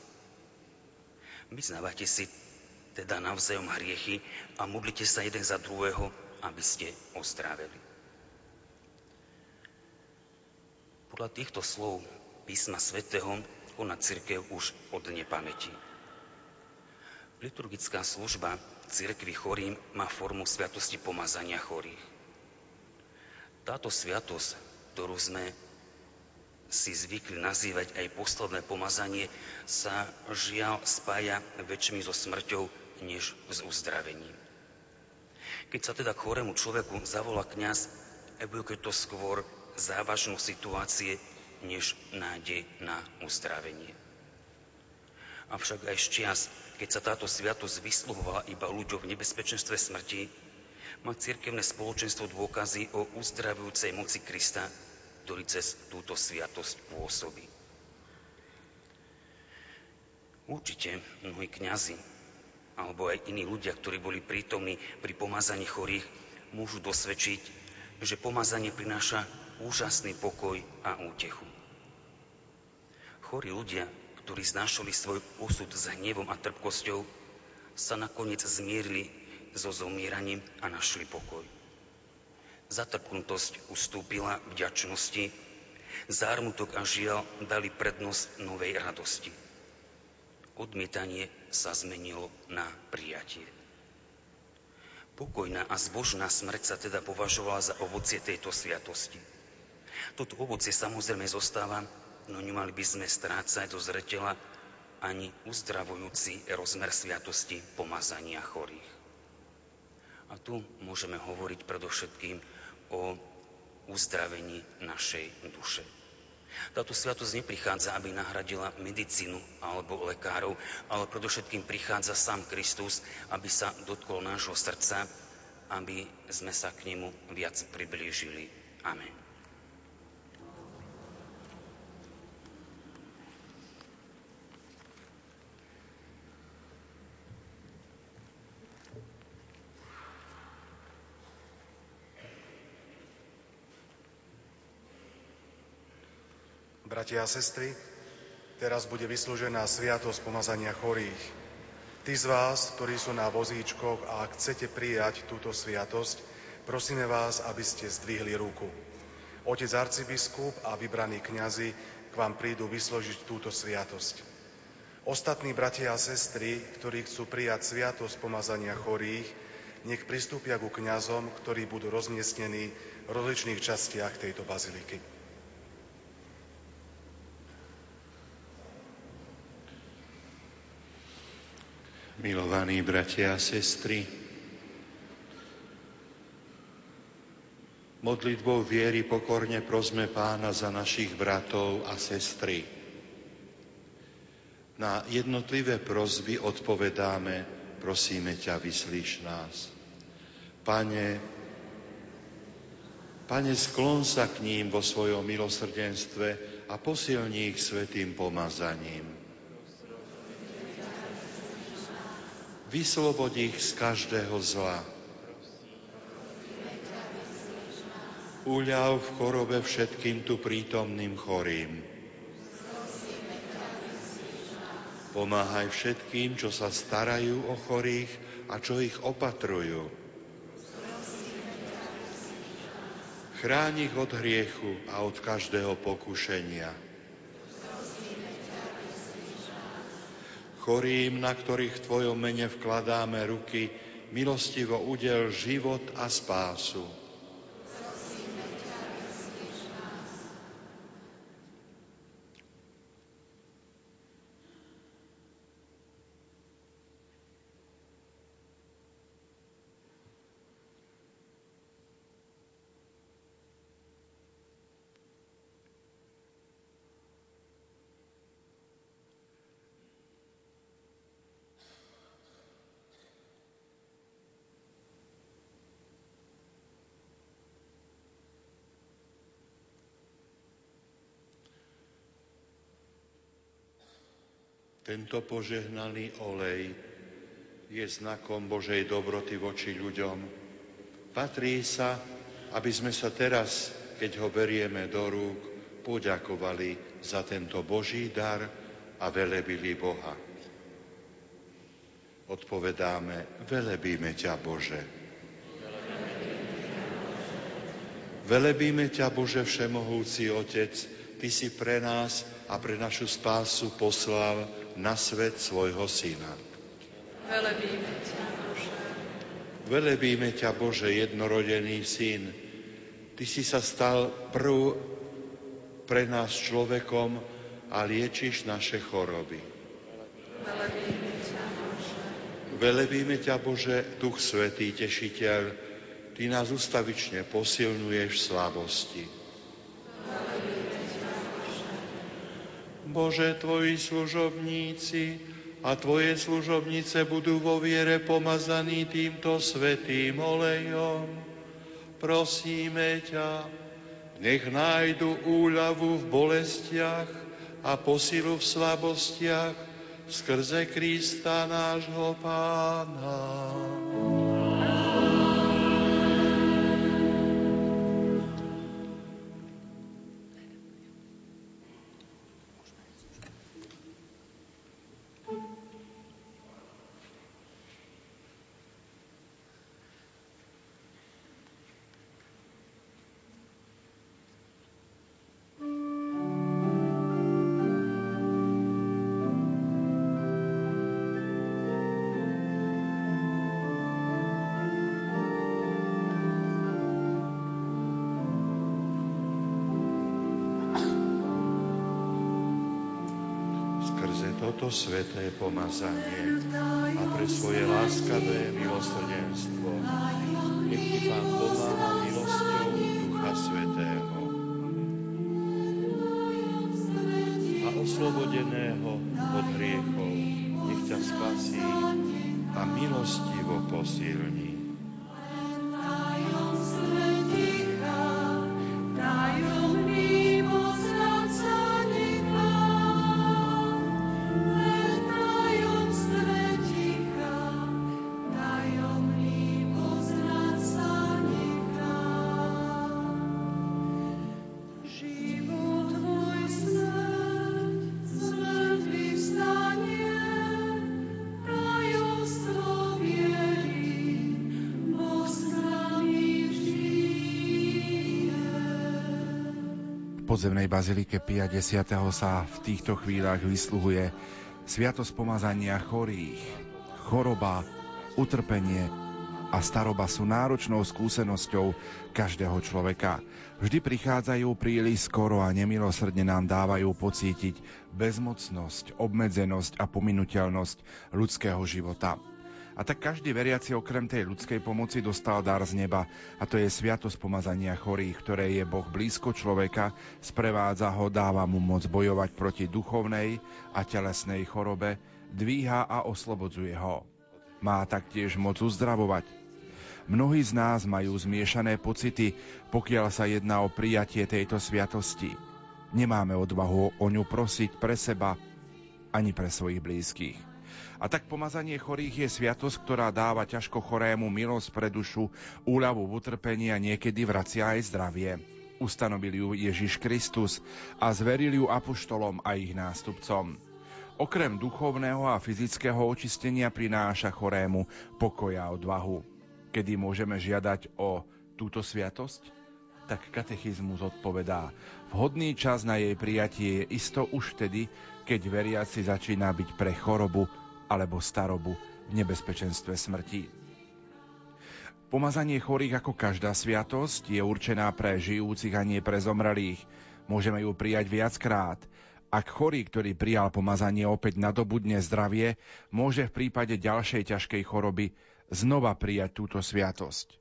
Vyznávajte si teda navzájom hriechy a modlite sa jeden za druhého, aby ste ozdraveli. Podľa týchto slov písma svätého koná církev už od nepamäti. Liturgická služba církvy chorým má formu sviatosti pomazania chorých. Táto sviatosť, ktorú sme si zvykli nazývať aj posledné pomazanie, sa žiaľ spája väčšmi so smrťou, než s uzdravením. Keď sa teda chorému človeku zavolá kňaz, evokuje to skôr závažnú situácie, než nádej na uzdravenie. Avšak aj čias, keď sa táto sviatosť vysluhovala iba ľuďom v nebezpečenstve smrti, má cirkevné spoločenstvo dôkazy o uzdravujúcej moci Krista, ktorý cez túto sviatosť pôsobí. Určite mnohí kňazi alebo aj iní ľudia, ktorí boli prítomní pri pomazaní chorých, môžu dosvedčiť, že pomazanie prináša úžasný pokoj a útechu. Chorí ľudia, ktorí znášali svoj úsud s hnevom a trpkosťou, sa nakoniec zmierili so zomieraním a našli pokoj. Zatrpknutosť ustúpila vďačnosti, zármutok a žiaľ dali prednosť novej radosti. odmietanie sa zmenilo na prijatie. Pokojná a zbožná smrť sa teda považovala za ovocie tejto sviatosti. Toto ovocie samozrejme zostáva, no nemali by sme strácať do zretela ani uzdravujúci rozmer sviatosti pomazania chorých. A tu môžeme hovoriť predovšetkým o uzdravení našej duše. Táto sviatosť neprichádza, aby nahradila medicínu alebo lekárov, ale predovšetkým prichádza sám Kristus, aby sa dotkol nášho srdca, aby sme sa k nemu viac priblížili. Amen. Bratia a sestry, teraz bude vyslúžená sviatosť pomazania chorých. Tí z vás, ktorí sú na vozíčkoch a chcete prijať túto sviatosť, prosíme vás, aby ste zdvihli ruku. Otec arcibiskup a vybraní kňazi k vám prídu vysložiť túto sviatosť. Ostatní bratia a sestry, ktorí chcú prijať sviatosť pomazania chorých, nech pristúpia ku kňazom, ktorí budú rozmiestnení v rozličných častiach tejto baziliky. Milovaní bratia a sestry, modlitbou viery pokorne prosme pána za našich bratov a sestry. Na jednotlivé prozby odpovedáme, prosíme ťa, vyslíš nás. Pane, Pane, sklon sa k ním vo svojom milosrdenstve a posilní ich svetým pomazaním vyslobod ich z každého zla. Uľav v chorobe všetkým tu prítomným chorým. Pomáhaj všetkým, čo sa starajú o chorých a čo ich opatrujú. Chráň ich od hriechu a od každého pokušenia chorým, na ktorých v Tvojom mene vkladáme ruky, milostivo udel život a spásu. Tento požehnaný olej je znakom Božej dobroty voči ľuďom. Patrí sa, aby sme sa teraz, keď ho berieme do rúk, poďakovali za tento Boží dar a velebili Boha. Odpovedáme, velebíme ťa Bože. Velebíme ťa Bože Všemohúci Otec, Ty si pre nás a pre našu spásu poslal na svet svojho Syna. Velebíme ťa, Bože. Velebíme ťa, Bože, jednorodený Syn. Ty si sa stal prv pre nás človekom a liečiš naše choroby. Velebíme ťa, Bože. Velebíme ťa, Bože, Duch Svetý, Tešiteľ, Ty nás ustavične posilňuješ v slavosti. Bože, Tvoji služobníci a Tvoje služobnice budú vo viere pomazaní týmto svetým olejom. Prosíme ťa, nech nájdu úľavu v bolestiach a posilu v slabostiach skrze Krista nášho Pána. Toto sveté pomazanie a pre svoje láskavé milosrdenstvo. Nech ti Pán pomáha milosťou Ducha Svetého. A oslobodeného od hriechov nech ťa spasí a milostivo posilní. Podzemnej bazilike Pia X. sa v týchto chvíľach vysluhuje Sviatosť pomazania chorých. Choroba, utrpenie a staroba sú náročnou skúsenosťou každého človeka. Vždy prichádzajú príliš skoro a nemilosrdne nám dávajú pocítiť bezmocnosť, obmedzenosť a pominuteľnosť ľudského života. A tak každý veriaci okrem tej ľudskej pomoci dostal dar z neba, a to je sviatosť pomazania chorých, ktoré je Boh blízko človeka, sprevádza ho, dáva mu moc bojovať proti duchovnej a telesnej chorobe, dvíha a oslobodzuje ho. Má taktiež moc uzdravovať. Mnohí z nás majú zmiešané pocity, pokiaľ sa jedná o prijatie tejto sviatosti. Nemáme odvahu o ňu prosiť pre seba ani pre svojich blízkych. A tak pomazanie chorých je sviatosť, ktorá dáva ťažko chorému milosť pre dušu, úľavu v utrpení a niekedy vracia aj zdravie. Ustanovil ju Ježiš Kristus a zveril ju apoštolom a ich nástupcom. Okrem duchovného a fyzického očistenia prináša chorému pokoja a odvahu. Kedy môžeme žiadať o túto sviatosť? Tak katechizmus odpovedá. Vhodný čas na jej prijatie je isto už vtedy, keď veriaci začína byť pre chorobu alebo starobu v nebezpečenstve smrti. Pomazanie chorých ako každá sviatosť je určená pre žijúcich a nie pre zomrelých. Môžeme ju prijať viackrát. Ak chorý, ktorý prijal pomazanie, opäť nadobudne zdravie, môže v prípade ďalšej ťažkej choroby znova prijať túto sviatosť.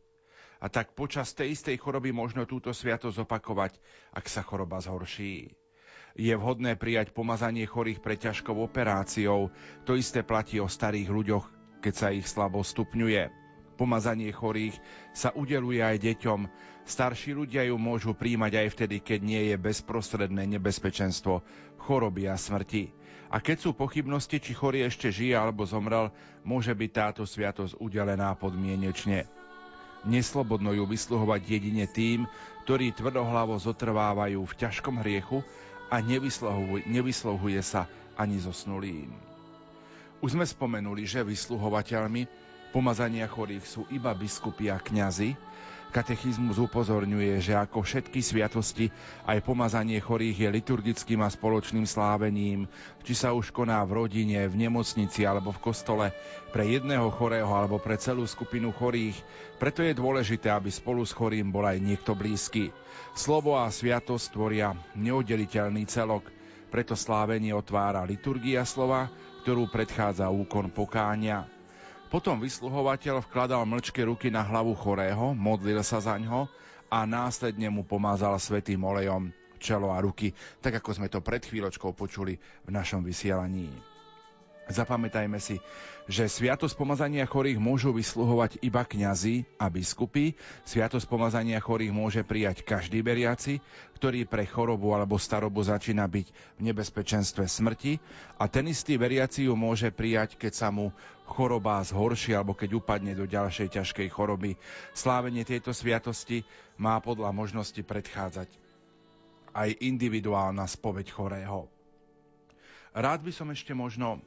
A tak počas tej istej choroby možno túto sviatosť opakovať, ak sa choroba zhorší je vhodné prijať pomazanie chorých pre ťažkou operáciou. To isté platí o starých ľuďoch, keď sa ich slabo stupňuje. Pomazanie chorých sa udeluje aj deťom. Starší ľudia ju môžu príjmať aj vtedy, keď nie je bezprostredné nebezpečenstvo choroby a smrti. A keď sú pochybnosti, či chorý ešte žije alebo zomrel, môže byť táto sviatosť udelená podmienečne. Neslobodno ju vysluhovať jedine tým, ktorí tvrdohlavo zotrvávajú v ťažkom hriechu a nevyslovuje, nevyslovuje sa ani zosnulým. Už sme spomenuli, že vysluhovateľmi pomazania chorých sú iba biskupy a kňazi. Katechizmus upozorňuje, že ako všetky sviatosti, aj pomazanie chorých je liturgickým a spoločným slávením, či sa už koná v rodine, v nemocnici alebo v kostole, pre jedného chorého alebo pre celú skupinu chorých. Preto je dôležité, aby spolu s chorým bol aj niekto blízky. Slovo a sviatosť tvoria neoddeliteľný celok, preto slávenie otvára liturgia slova, ktorú predchádza úkon pokáňa. Potom vysluhovateľ vkladal mlčke ruky na hlavu chorého, modlil sa za ňo a následne mu pomázal svetým olejom čelo a ruky, tak ako sme to pred chvíľočkou počuli v našom vysielaní. Zapamätajme si, že sviatosť pomazania chorých môžu vysluhovať iba kňazi a biskupy. Sviatosť pomazania chorých môže prijať každý veriaci, ktorý pre chorobu alebo starobu začína byť v nebezpečenstve smrti a ten istý veriaci ju môže prijať, keď sa mu choroba zhorší alebo keď upadne do ďalšej ťažkej choroby. Slávenie tejto sviatosti má podľa možnosti predchádzať aj individuálna spoveď chorého. Rád by som ešte možno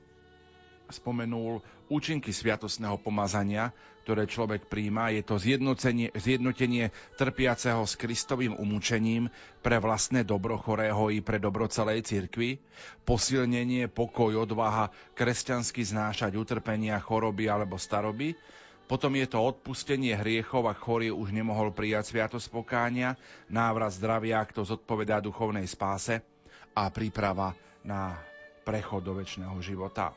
spomenul účinky sviatosného pomazania, ktoré človek príjma. Je to zjednotenie, zjednotenie trpiaceho s Kristovým umúčením pre vlastné dobro chorého i pre dobro celej cirkvi, posilnenie, pokoj, odvaha, kresťansky znášať utrpenia, choroby alebo staroby, potom je to odpustenie hriechov, ak chorý už nemohol prijať sviatosť pokánia, návrat zdravia, ak to zodpovedá duchovnej spáse a príprava na prechod do väčšného života.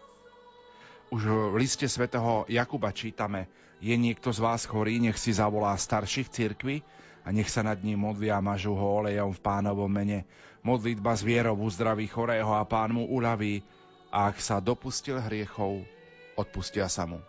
Už v liste svätého Jakuba čítame, je niekto z vás chorý, nech si zavolá starších cirkvi a nech sa nad ním modlia a mažu ho olejom v pánovom mene. Modlitba z vierou uzdraví chorého a pán mu uľaví a ak sa dopustil hriechov, odpustia sa mu.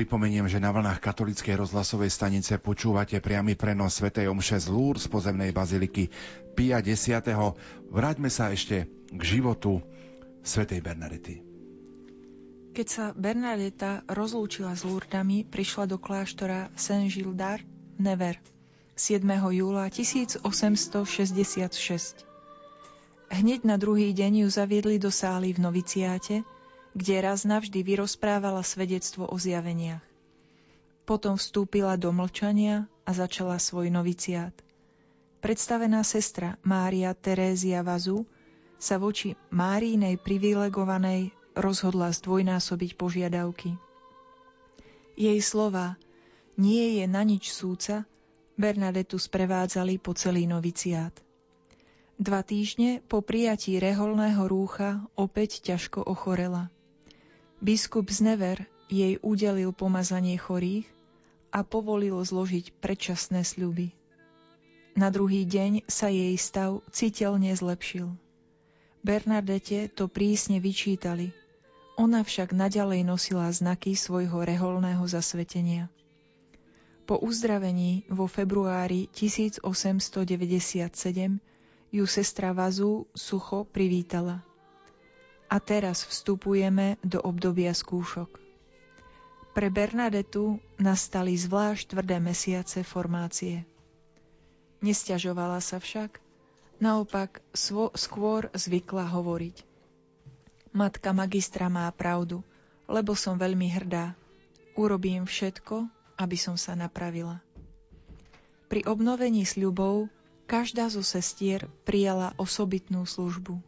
Pripomeniem, že na vlnách katolíckej rozhlasovej stanice počúvate priamy prenos Sv. Omše z Lúr pozemnej baziliky Pia 10. Vráťme sa ešte k životu svätej Bernadety. Keď sa Bernadeta rozlúčila s Lúrdami, prišla do kláštora Saint-Gildard Never 7. júla 1866. Hneď na druhý deň ju zaviedli do sály v noviciáte, kde raz navždy vyrozprávala svedectvo o zjaveniach. Potom vstúpila do mlčania a začala svoj noviciát. Predstavená sestra Mária Terézia Vazu sa voči Márínej privilegovanej rozhodla zdvojnásobiť požiadavky. Jej slova nie je na nič súca Bernadetu sprevádzali po celý noviciát. Dva týždne po prijatí reholného rúcha opäť ťažko ochorela. Biskup z Never jej udelil pomazanie chorých a povolil zložiť predčasné sľuby. Na druhý deň sa jej stav citeľne zlepšil. Bernadete to prísne vyčítali – ona však naďalej nosila znaky svojho reholného zasvetenia. Po uzdravení vo februári 1897 ju sestra Vazu sucho privítala. A teraz vstupujeme do obdobia skúšok. Pre Bernadetu nastali zvlášť tvrdé mesiace formácie. Nesťažovala sa však, naopak svo, skôr zvykla hovoriť. Matka magistra má pravdu, lebo som veľmi hrdá. Urobím všetko, aby som sa napravila. Pri obnovení sľubov každá zo sestier prijala osobitnú službu.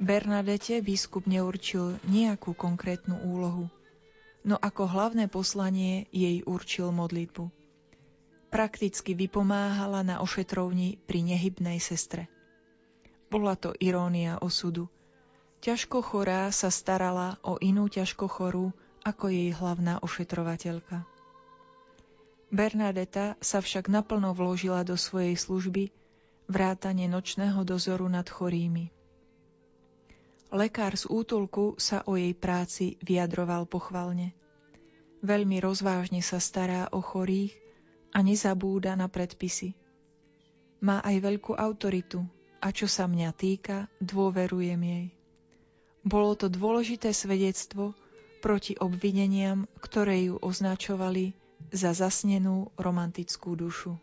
Bernadete biskup neurčil nejakú konkrétnu úlohu, no ako hlavné poslanie jej určil modlitbu. Prakticky vypomáhala na ošetrovni pri nehybnej sestre. Bola to irónia osudu – Ťažko chorá sa starala o inú ťažko chorú ako jej hlavná ošetrovateľka. Bernadeta sa však naplno vložila do svojej služby vrátane nočného dozoru nad chorými. Lekár z útulku sa o jej práci vyjadroval pochvalne. Veľmi rozvážne sa stará o chorých a nezabúda na predpisy. Má aj veľkú autoritu a čo sa mňa týka, dôverujem jej. Bolo to dôležité svedectvo proti obvineniam, ktoré ju označovali za zasnenú romantickú dušu.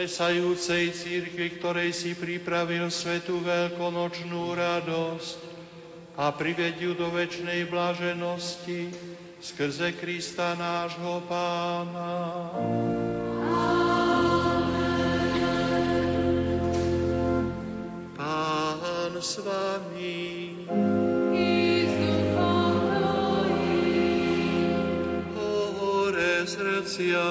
Plesajúcej církvi, ktorej si pripravil svetú veľkonočnú radosť a prived ju do väčšnej blaženosti skrze Krista nášho Pána. Pán s vami. Hore srdcia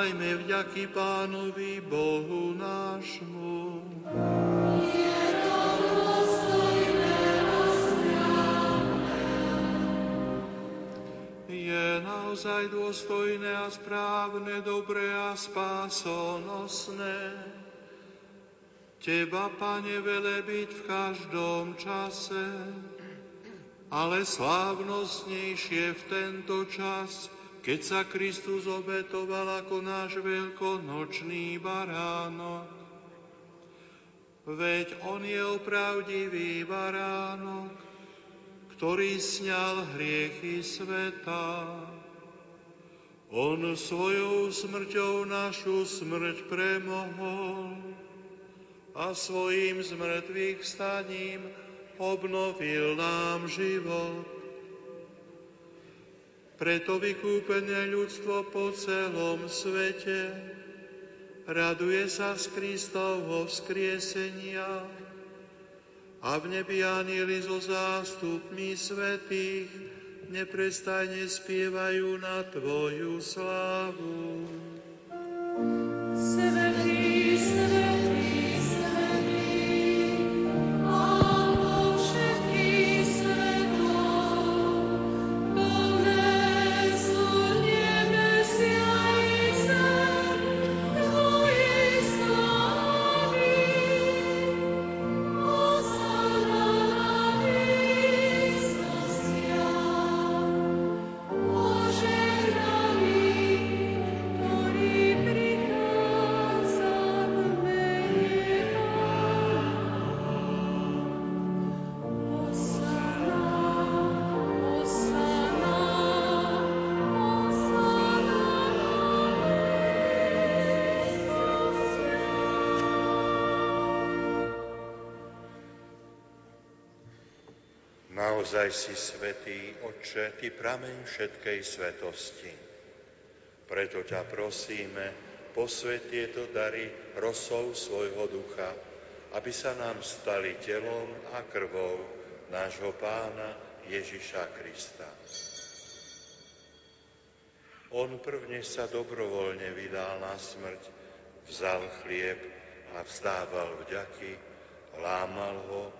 vzdávajme vďaky Pánovi Bohu nášmu. Je naozaj dôstojné a správne, dobré a spásonosné. Teba, Pane, velebiť v každom čase, ale slávnostnejšie v tento čas, keď sa Kristus obetoval ako náš veľkonočný baránok. Veď On je opravdivý baránok, ktorý sňal hriechy sveta. On svojou smrťou našu smrť premohol a svojim zmrtvých vstaním obnovil nám život. Preto vykúpené ľudstvo po celom svete raduje sa z Kristovho vzkriesenia a v nebi anieli so zástupmi svetých neprestajne spievajú na Tvoju slávu. Naozaj si svetý, Otče, Ty prameň všetkej svetosti. Preto ťa prosíme, posvet tieto dary rosou svojho ducha, aby sa nám stali telom a krvou nášho pána Ježiša Krista. On prvne sa dobrovoľne vydal na smrť, vzal chlieb a vzdával vďaky, lámal ho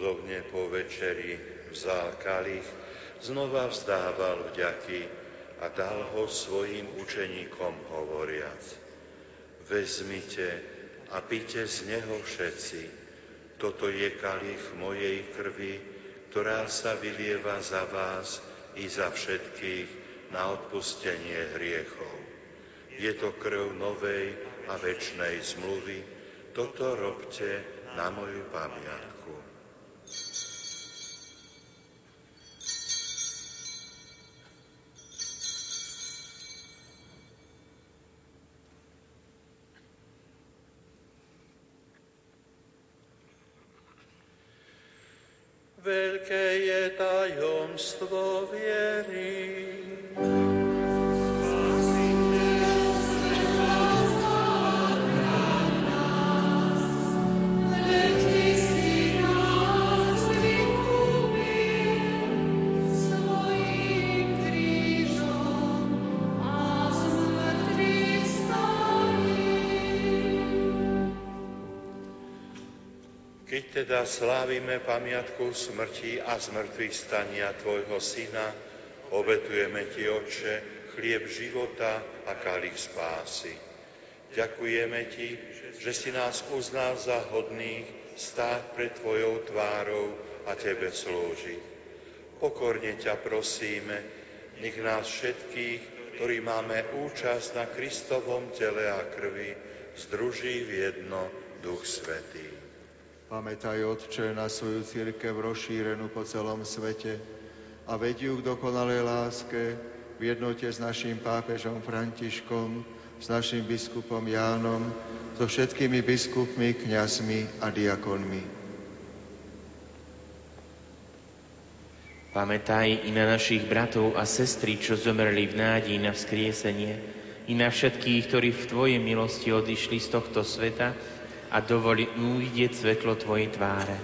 Podobne po večeri vzal kalich, znova vzdával vďaky a dal ho svojim učeníkom hovoriac. Vezmite a pite z neho všetci. Toto je kalich mojej krvi, ktorá sa vylieva za vás i za všetkých na odpustenie hriechov. Je to krv novej a večnej zmluvy. Toto robte na moju pamiatku. Veľké je tajomstvo viery. Teda slávime pamiatku smrti a zmrtvých stania Tvojho Syna, obetujeme Ti, Otče, chlieb života a kalich spásy. Ďakujeme Ti, že si nás uznal za hodných stáť pred Tvojou tvárou a Tebe slúžiť. Pokorne ťa prosíme, nech nás všetkých, ktorí máme účasť na Kristovom tele a krvi, združí v jedno Duch Svetý. Pamätaj, Otče, na svoju církev rozšírenú po celom svete a vediu k dokonalej láske v jednote s našim pápežom Františkom, s našim biskupom Jánom, so všetkými biskupmi, kňazmi a diakonmi. Pamätaj i na našich bratov a sestry, čo zomreli v nádeji na vzkriesenie, i na všetkých, ktorí v Tvojej milosti odišli z tohto sveta a dovoli uvidieť svetlo Tvojej tváre.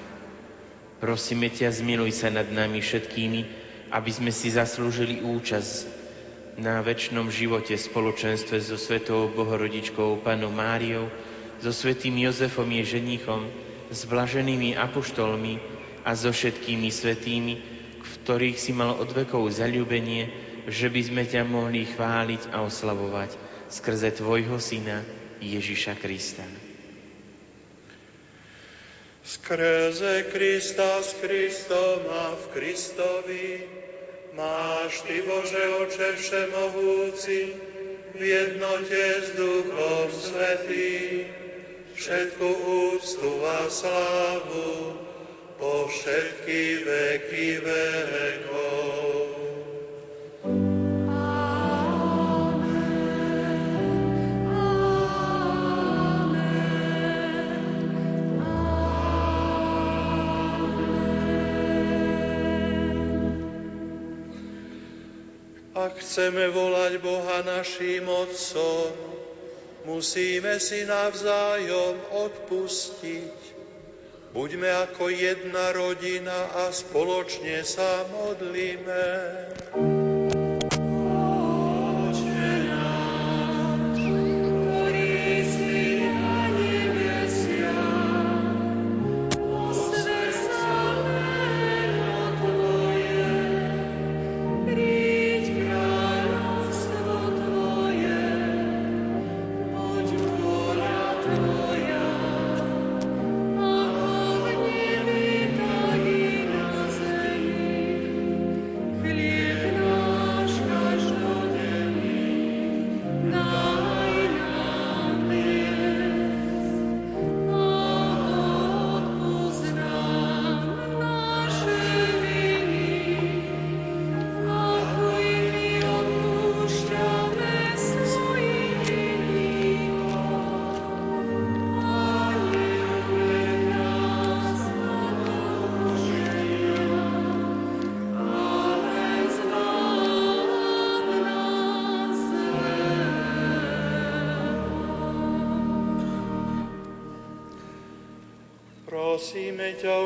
Prosíme ťa, zmiluj sa nad nami všetkými, aby sme si zaslúžili účasť na väčšnom živote spoločenstve so Svetou Bohorodičkou Panou Máriou, so Svetým Jozefom je ženichom, s blaženými apoštolmi a so všetkými svetými, v ktorých si mal od vekov zalúbenie, že by sme ťa mohli chváliť a oslavovať skrze Tvojho Syna Ježiša Krista. Skrze Krista s Kristom a v Kristovi Máš Ty, Bože Oče Všemohúci, v jednote s Duchom Svetým, všetku úctu a slávu po všetky veky vekov. Ak chceme volať Boha naším Otcom, musíme si navzájom odpustiť. Buďme ako jedna rodina a spoločne sa modlíme.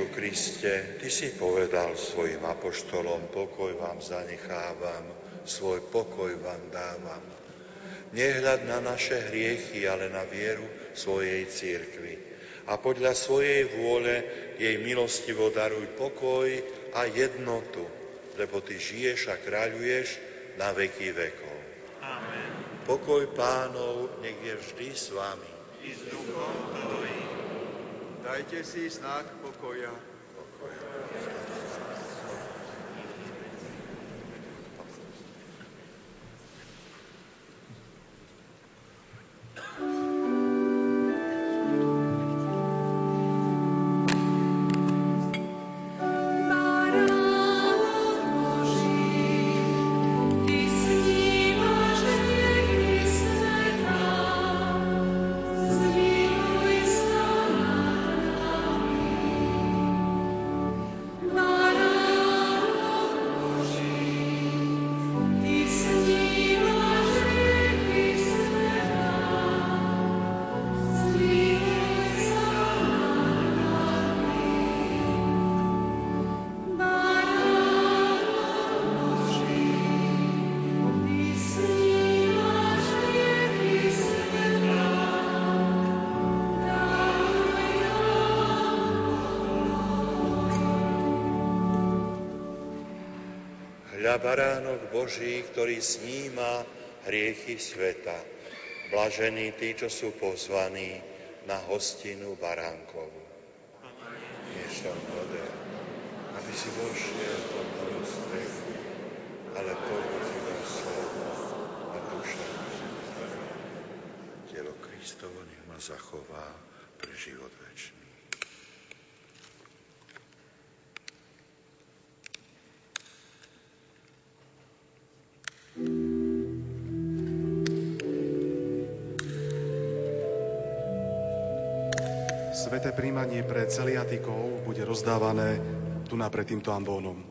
Ježišu Kriste, Ty si povedal svojim apoštolom, pokoj vám zanechávam, svoj pokoj vám dávam. Nehľad na naše hriechy, ale na vieru svojej církvy. A podľa svojej vôle jej milostivo daruj pokoj a jednotu, lebo Ty žiješ a kráľuješ na veky vekov. Amen. Pokoj pánov nech je vždy s vami. I s duchom. Dajte si znak pokoja. Ja baránok Boží, ktorý sníma hriechy sveta. Blažení tí, čo sú pozvaní na hostinu baránkovú. Nie som hoden, aby si vošiel pod moju strechu, ale povedz iba slovo a duša Telo Kristovo nech ma zachová pre život večný. Sveté príjmanie pre celiatikov bude rozdávané tu na pred týmto ambónom.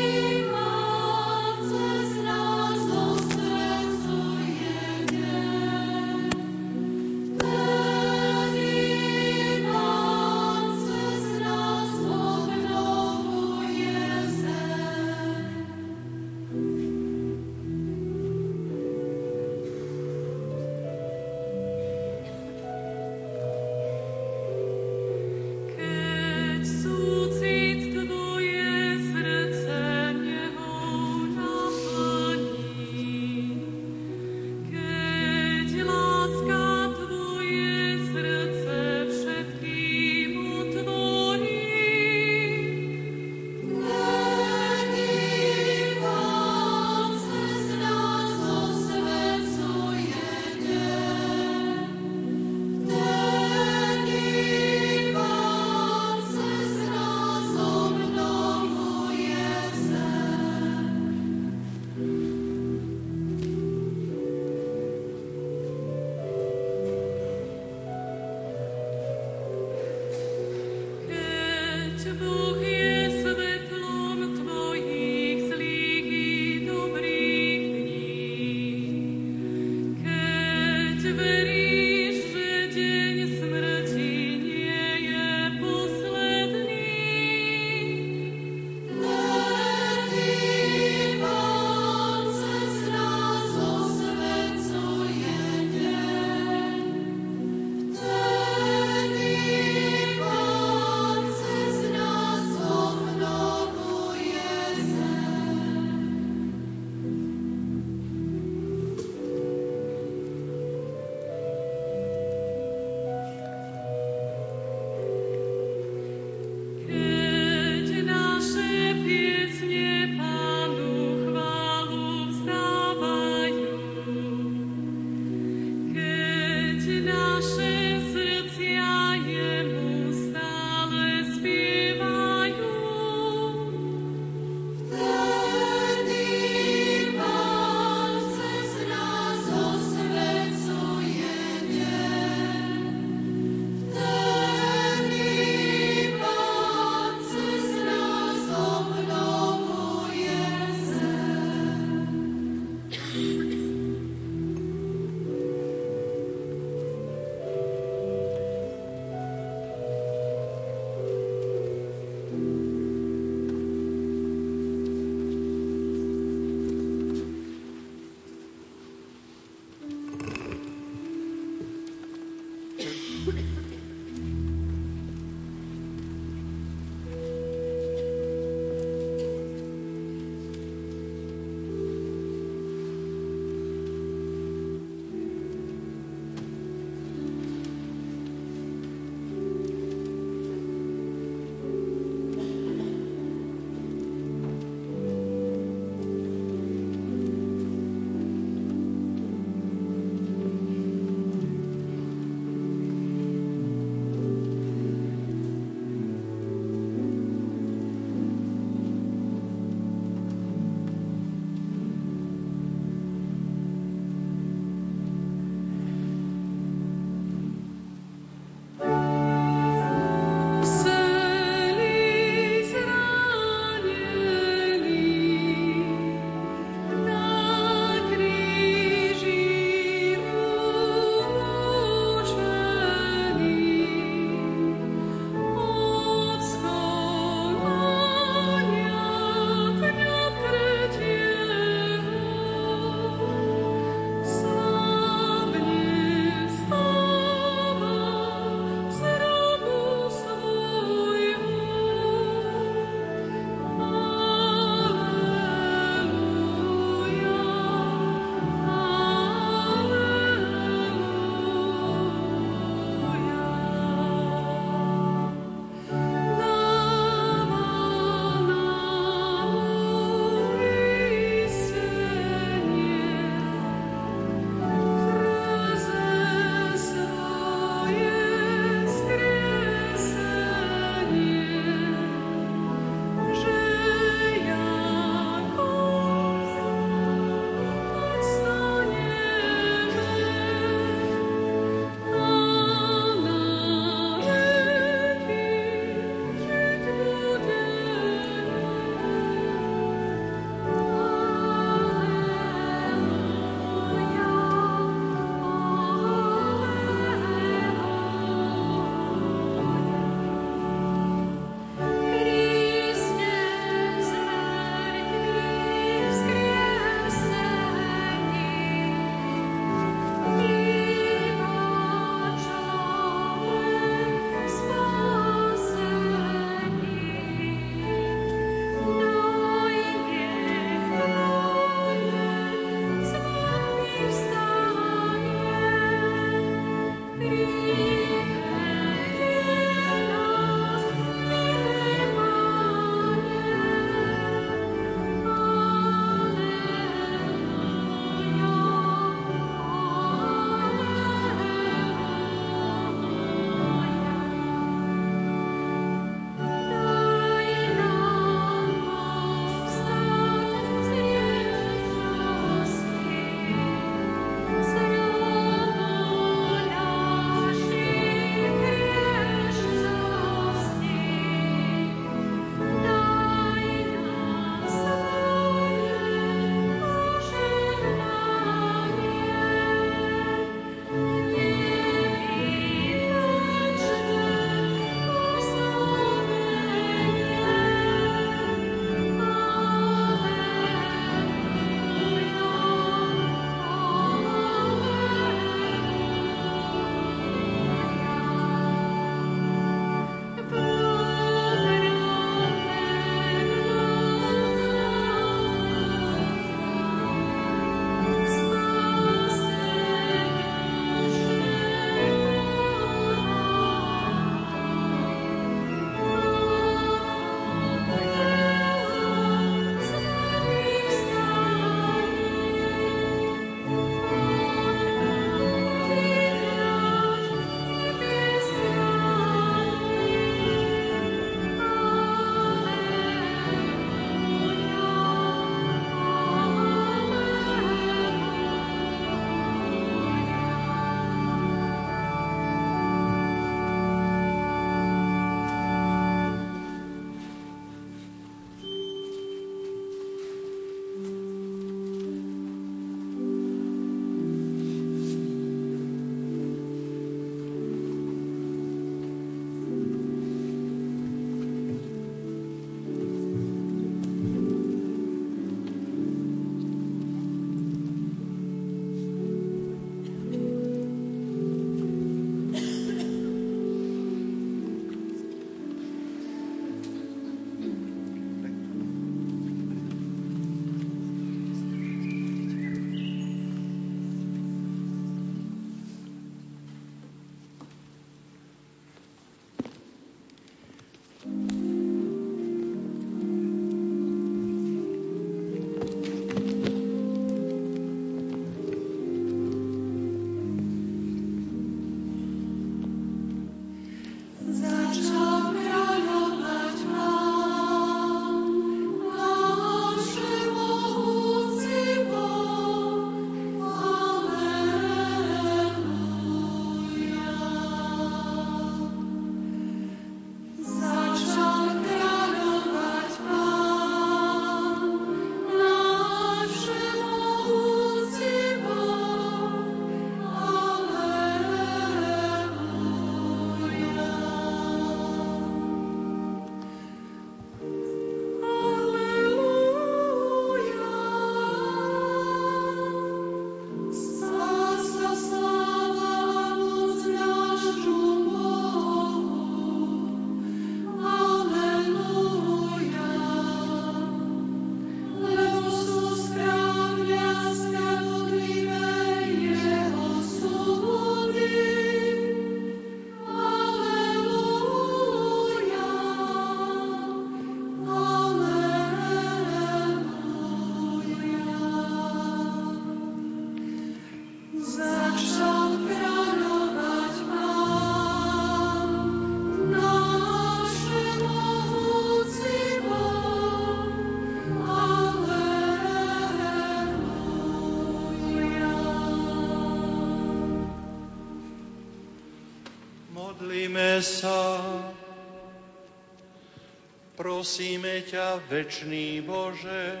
Prosíme ťa, večný Bože,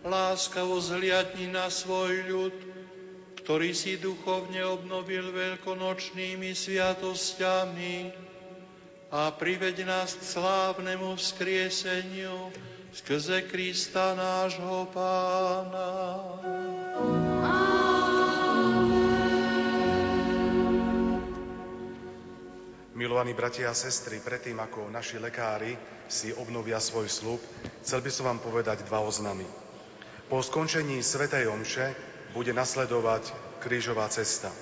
láskavo zhliadni na svoj ľud, ktorý si duchovne obnovil veľkonočnými sviatosťami a priveď nás k slávnemu vzkrieseniu skrze Krista nášho Pána. Milovaní bratia a sestry, predtým ako naši lekári si obnovia svoj slub, chcel by som vám povedať dva oznamy. Po skončení Svetej Omše bude nasledovať krížová cesta.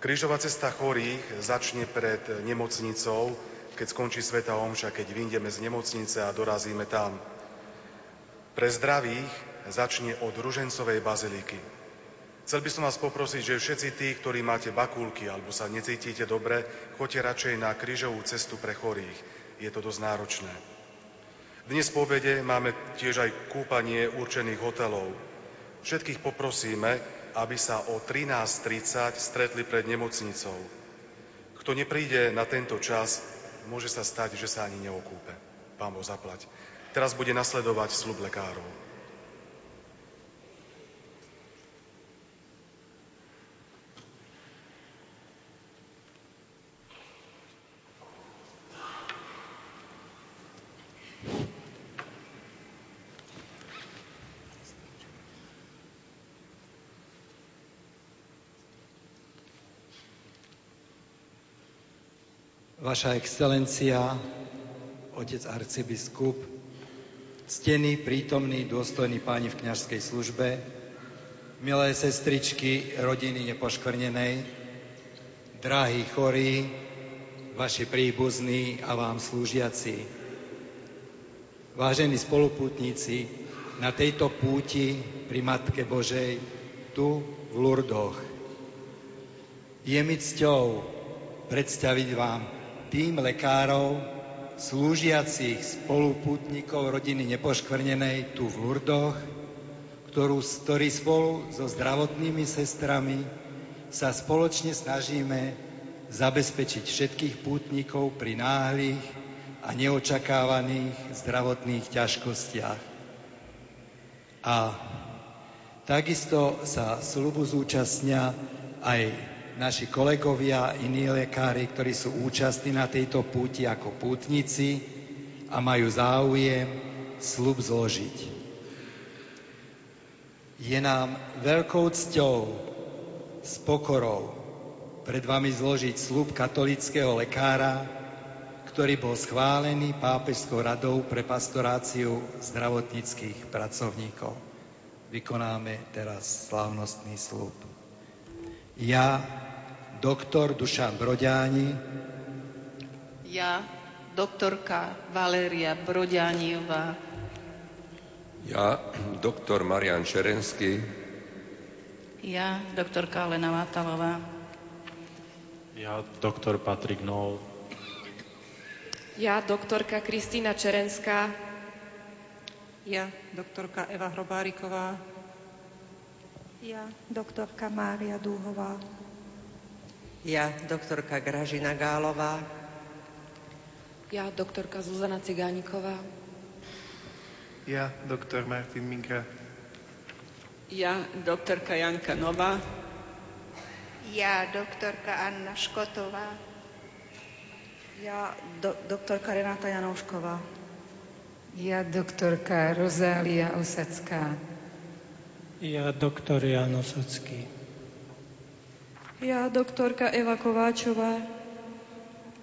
Krížová cesta chorých začne pred nemocnicou, keď skončí Sveta Omša, keď vyjdeme z nemocnice a dorazíme tam. Pre zdravých začne od Ružencovej baziliky. Chcel by som vás poprosiť, že všetci tí, ktorí máte bakulky alebo sa necítite dobre, choďte radšej na krížovú cestu pre chorých. Je to dosť náročné. Dnes po obede máme tiež aj kúpanie určených hotelov. Všetkých poprosíme, aby sa o 13.30 stretli pred nemocnicou. Kto nepríde na tento čas, môže sa stať, že sa ani neokúpe. Pán Boh zaplať. Teraz bude nasledovať slub lekárov. Vaša excelencia, otec arcibiskup, ctení, prítomní, dôstojní páni v kňažskej službe, milé sestričky rodiny nepoškvrnenej, drahí chorí, vaši príbuzní a vám slúžiaci. Vážení spolupútnici, na tejto púti pri Matke Božej, tu v Lurdoch. Je mi cťou predstaviť vám tým lekárov, slúžiacich spoluputníkov rodiny nepoškvrnenej tu v Lurdoch, ktorú, ktorí spolu so zdravotnými sestrami sa spoločne snažíme zabezpečiť všetkých pútnikov pri náhlych a neočakávaných zdravotných ťažkostiach. A takisto sa slubu zúčastnia aj naši kolegovia, iní lekári, ktorí sú účastní na tejto púti ako pútnici a majú záujem slub zložiť. Je nám veľkou cťou, s pokorou pred vami zložiť slub katolického lekára, ktorý bol schválený pápežskou radou pre pastoráciu zdravotníckých pracovníkov. Vykonáme teraz slávnostný slub. Ja, doktor Dušan Broďáni. Ja, doktorka Valéria Broďániová. Ja, doktor Marian Čerenský. Ja, doktorka Lena Mátalová. Ja, doktor Patrik Nol. Ja, doktorka Kristýna Čerenská. Ja, doktorka Eva Hrobáriková. Ja, doktorka Mária Dúhová. Ja, doktorka Gražina Gálová. Ja, doktorka Zuzana Cigániková. Ja, doktor Martin Minka. Ja, doktorka Janka Nová. Ja, doktorka Anna Škotová. Ja, do, doktorka Renáta Janoušková. Ja, doktorka Rozália Osacká. Ja, doktor Jan Osacký. Ja, doktorka Eva Kováčová.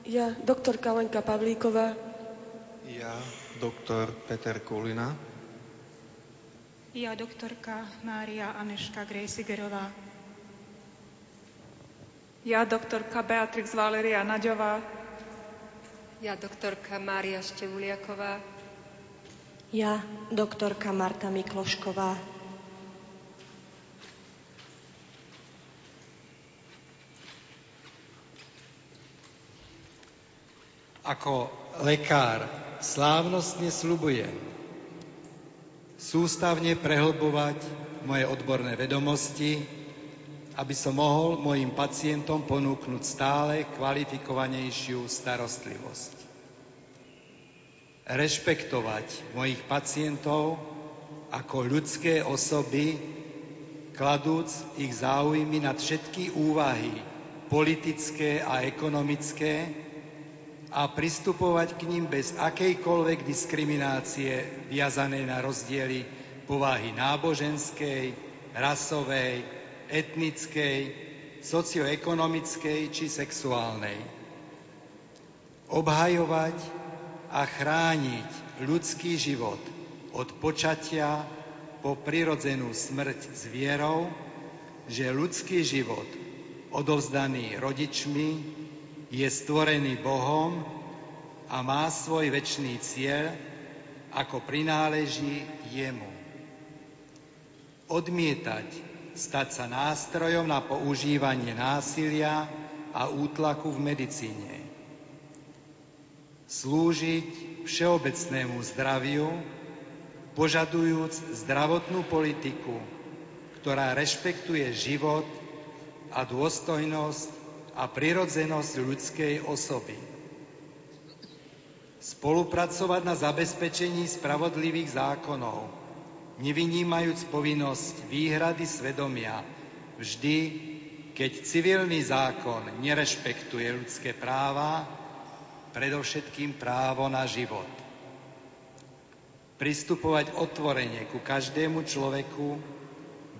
Ja, doktorka Lenka Pavlíková. Ja, doktor Peter Kulina. Ja, doktorka Mária Aneška Grejsigerová. Ja, doktorka Beatrix Valeria Naďová. Ja, doktorka Mária Števuliaková. Ja, doktorka Marta Miklošková. Ako lekár slávnostne slubujem sústavne prehlbovať moje odborné vedomosti, aby som mohol mojim pacientom ponúknuť stále kvalifikovanejšiu starostlivosť. Rešpektovať mojich pacientov ako ľudské osoby, kladúc ich záujmy nad všetky úvahy politické a ekonomické a pristupovať k ním bez akejkoľvek diskriminácie viazanej na rozdiely povahy náboženskej, rasovej, etnickej, socioekonomickej či sexuálnej. Obhajovať a chrániť ľudský život od počatia po prirodzenú smrť s vierou, že ľudský život odovzdaný rodičmi je stvorený Bohom a má svoj väčší cieľ, ako prináleží jemu. Odmietať stať sa nástrojom na používanie násilia a útlaku v medicíne. Slúžiť všeobecnému zdraviu, požadujúc zdravotnú politiku, ktorá rešpektuje život a dôstojnosť a prirodzenosť ľudskej osoby. Spolupracovať na zabezpečení spravodlivých zákonov, nevynímajúc povinnosť výhrady svedomia, vždy, keď civilný zákon nerešpektuje ľudské práva, predovšetkým právo na život. Pristupovať otvorene ku každému človeku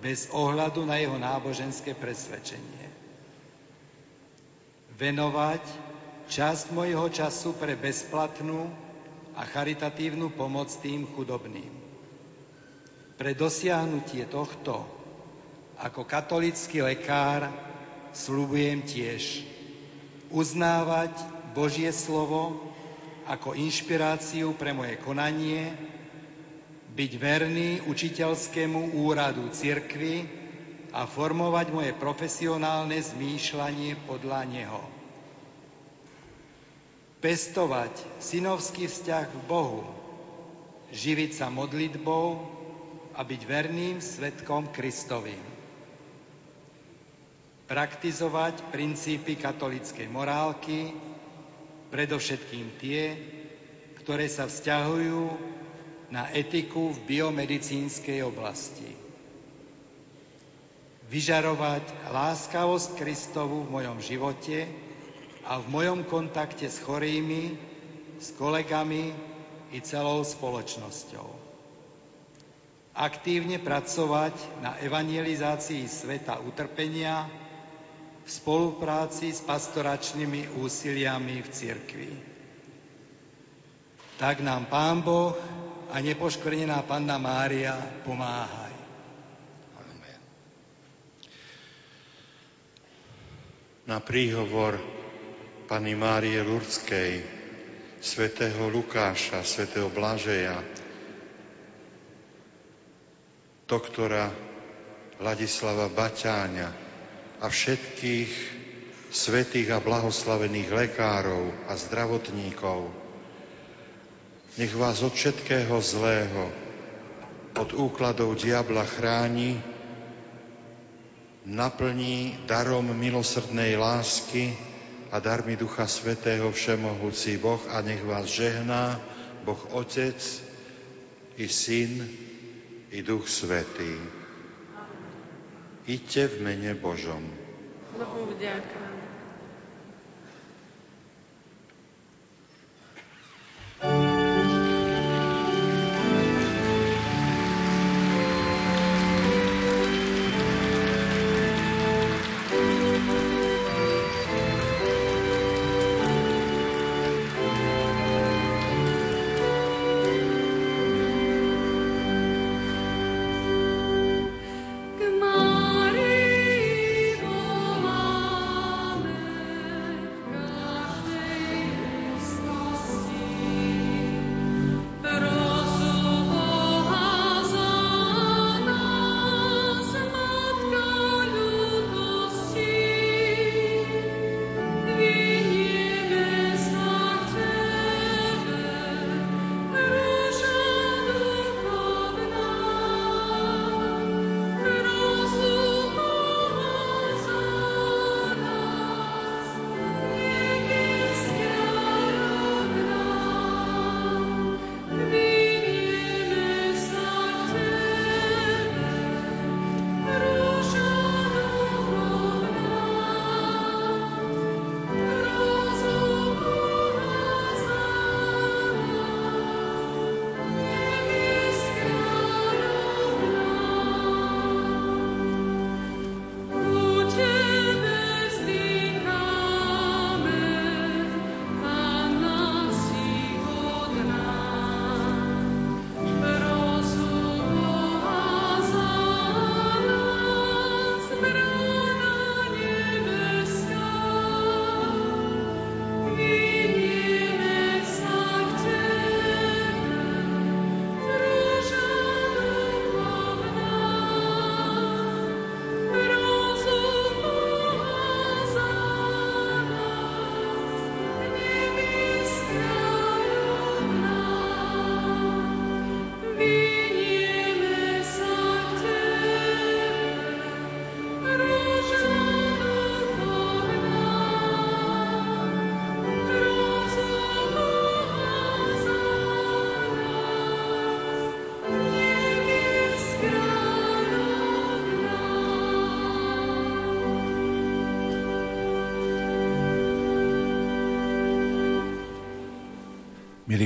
bez ohľadu na jeho náboženské presvedčenie. Venovať časť mojho času pre bezplatnú a charitatívnu pomoc tým chudobným. Pre dosiahnutie tohto ako katolický lekár slubujem tiež uznávať Božie slovo ako inšpiráciu pre moje konanie, byť verný učiteľskému úradu cirkvy a formovať moje profesionálne zmýšľanie podľa neho. Pestovať synovský vzťah k Bohu, živiť sa modlitbou a byť verným svetkom Kristovým. Praktizovať princípy katolickej morálky, predovšetkým tie, ktoré sa vzťahujú na etiku v biomedicínskej oblasti. Vyžarovať láskavosť Kristovu v mojom živote a v mojom kontakte s chorými, s kolegami i celou spoločnosťou. Aktívne pracovať na evangelizácii sveta utrpenia, v spolupráci s pastoračnými úsiliami v cirkvi. Tak nám Pán Boh a nepoškvrnená Panna Mária pomáhaj. Na príhovor Pani Márie Lurckej, svätého Lukáša, svätého Blažeja, doktora Ladislava Baťáňa, a všetkých svetých a blahoslavených lekárov a zdravotníkov. Nech vás od všetkého zlého, od úkladov diabla chráni, naplní darom milosrdnej lásky a darmi Ducha Svetého Všemohúci Boh a nech vás žehná Boh Otec i Syn i Duch Svetý. Iďte v mene Božom. Bohu vďaka.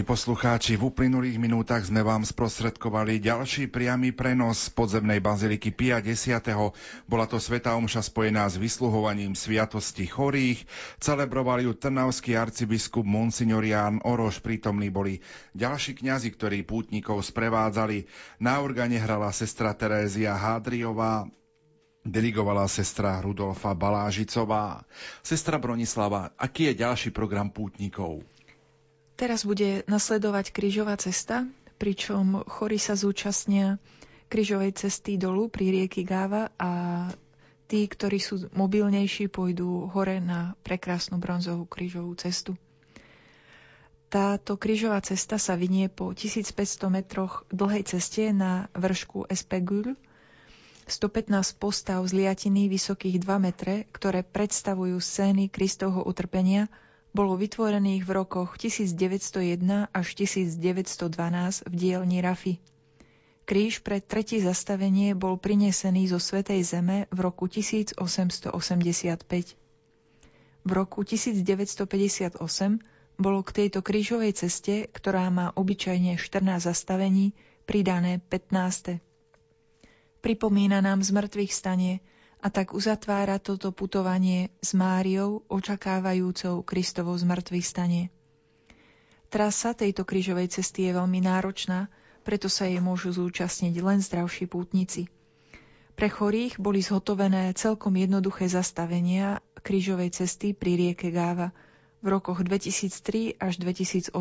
Poslucháči, v uplynulých minútach sme vám sprostredkovali ďalší priamy prenos podzemnej baziliky Pia X. Bola to sveta omša spojená s vysluhovaním sviatosti chorých. Celebroval ju trnavský arcibiskup Monsignor Ján Oroš. Prítomní boli ďalší kňazi, ktorí pútnikov sprevádzali. Na organe hrala sestra Terézia Hádriová, dirigovala sestra Rudolfa Balážicová. Sestra Bronislava, aký je ďalší program pútnikov? Teraz bude nasledovať krížová cesta, pričom chorí sa zúčastnia krížovej cesty dolu pri rieky Gáva a tí, ktorí sú mobilnejší, pôjdu hore na prekrásnu bronzovú krížovú cestu. Táto krížová cesta sa vynie po 1500 metroch dlhej ceste na vršku Espegul, 115 postav z liatiny vysokých 2 metre, ktoré predstavujú scény Kristovho utrpenia – bolo vytvorených v rokoch 1901 až 1912 v dielni Rafi. Kríž pre tretie zastavenie bol prinesený zo Svetej Zeme v roku 1885. V roku 1958 bolo k tejto krížovej ceste, ktorá má obyčajne 14 zastavení, pridané 15. Pripomína nám zmrtvých stanie, a tak uzatvára toto putovanie s Máriou, očakávajúcou Kristovo zmrtvých stanie. Trasa tejto krížovej cesty je veľmi náročná, preto sa jej môžu zúčastniť len zdravší pútnici. Pre chorých boli zhotovené celkom jednoduché zastavenia krížovej cesty pri rieke Gáva. V rokoch 2003 až 2008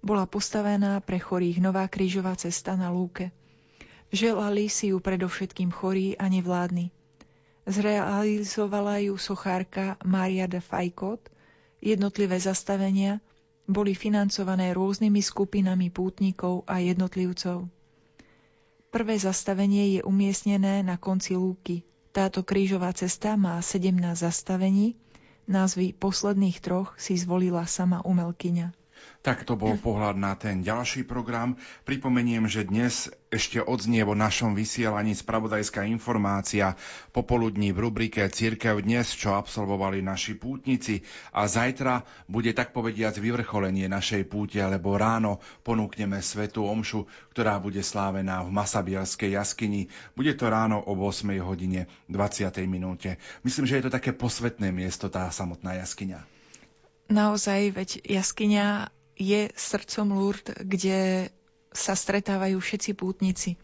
bola postavená pre chorých nová krížová cesta na lúke. Želali si ju predovšetkým chorí a nevládni. Zrealizovala ju sochárka Maria de Fajkot. Jednotlivé zastavenia boli financované rôznymi skupinami pútnikov a jednotlivcov. Prvé zastavenie je umiestnené na konci lúky. Táto krížová cesta má 17 zastavení, názvy posledných troch si zvolila sama umelkyňa. Tak to bol pohľad na ten ďalší program. Pripomeniem, že dnes ešte odznie vo našom vysielaní spravodajská informácia popoludní v rubrike Církev dnes, čo absolvovali naši pútnici a zajtra bude tak povediac vyvrcholenie našej púte, lebo ráno ponúkneme Svetu Omšu, ktorá bude slávená v Masabielskej jaskyni. Bude to ráno o 8 hodine 20. minúte. Myslím, že je to také posvetné miesto, tá samotná jaskyňa. Naozaj, veď jaskyňa je srdcom Lourdes, kde sa stretávajú všetci pútnici.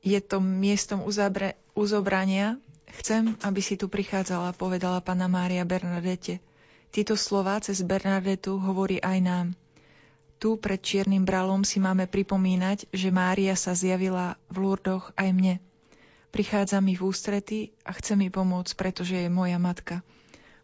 Je to miestom uzabre, uzobrania. Chcem, aby si tu prichádzala, povedala pána Mária Bernadete. Tieto slová cez Bernadetu hovorí aj nám. Tu pred Čiernym bralom si máme pripomínať, že Mária sa zjavila v Lurdoch aj mne. Prichádza mi v ústrety a chce mi pomôcť, pretože je moja matka.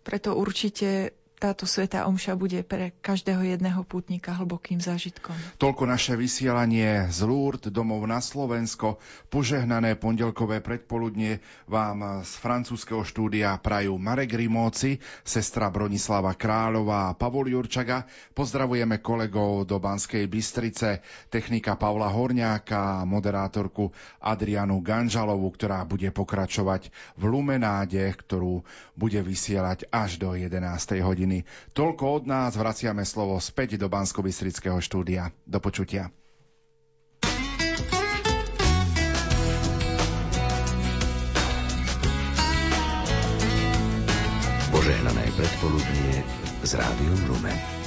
Preto určite táto sveta omša bude pre každého jedného pútnika hlbokým zážitkom. Toľko naše vysielanie z Lourdes domov na Slovensko. Požehnané pondelkové predpoludnie vám z francúzského štúdia prajú Marek Rimóci, sestra Bronislava Kráľová a Pavol Jurčaga. Pozdravujeme kolegov do Banskej Bystrice, technika Pavla Horňáka a moderátorku Adrianu Ganžalovu, ktorá bude pokračovať v Lumenáde, ktorú bude vysielať až do 11. hodiny hodiny. Toľko od nás, vraciame slovo späť do bansko štúdia. Do počutia. Požehnané predpoludnie z Rádiom Lumen.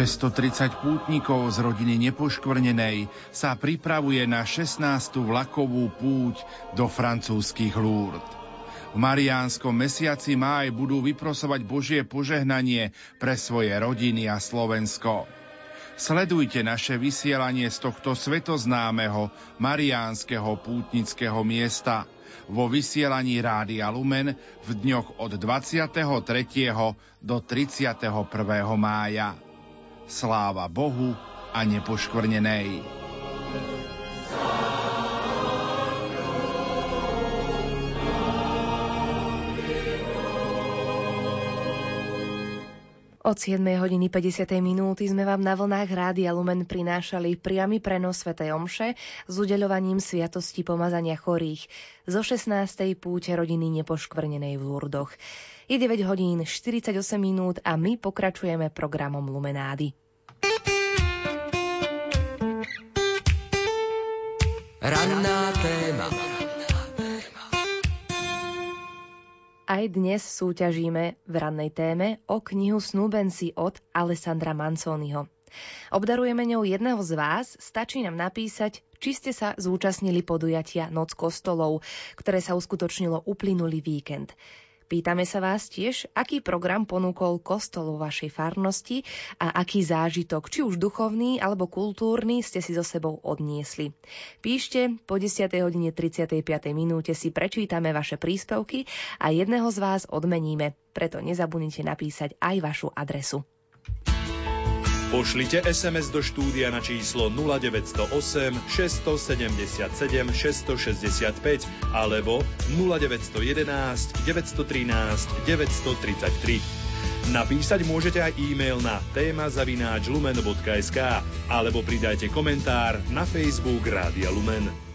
630 pútnikov z rodiny Nepoškvrnenej sa pripravuje na 16. vlakovú púť do francúzskych Lourdes. V mariánskom mesiaci máj budú vyprosovať Božie požehnanie pre svoje rodiny a Slovensko. Sledujte naše vysielanie z tohto svetoznámeho mariánskeho pútnického miesta vo vysielaní Rádia Lumen v dňoch od 23. do 31. mája. Sláva Bohu a nepoškvrnenej. Od 7. hodiny 50. minúty sme vám na vlnách Rádia Lumen prinášali priamy prenos Sv. Omše s udeľovaním sviatosti pomazania chorých zo 16. púte rodiny nepoškvrnenej v Lurdoch. Je 9 hodín 48 minút a my pokračujeme programom Lumenády. Ranná téma. Aj dnes súťažíme v rannej téme o knihu Snúbenci od Alessandra Manconiho. Obdarujeme ňou jedného z vás, stačí nám napísať, či ste sa zúčastnili podujatia Noc kostolov, ktoré sa uskutočnilo uplynulý víkend. Pýtame sa vás tiež, aký program ponúkol kostol vo vašej farnosti a aký zážitok, či už duchovný alebo kultúrny, ste si so sebou odniesli. Píšte, po 10. hodine 35. minúte si prečítame vaše príspevky a jedného z vás odmeníme, preto nezabudnite napísať aj vašu adresu. Pošlite SMS do štúdia na číslo 0908 677 665 alebo 0911 913 933. Napísať môžete aj e-mail na téma zavináč lumen.sk alebo pridajte komentár na Facebook Rádia Lumen.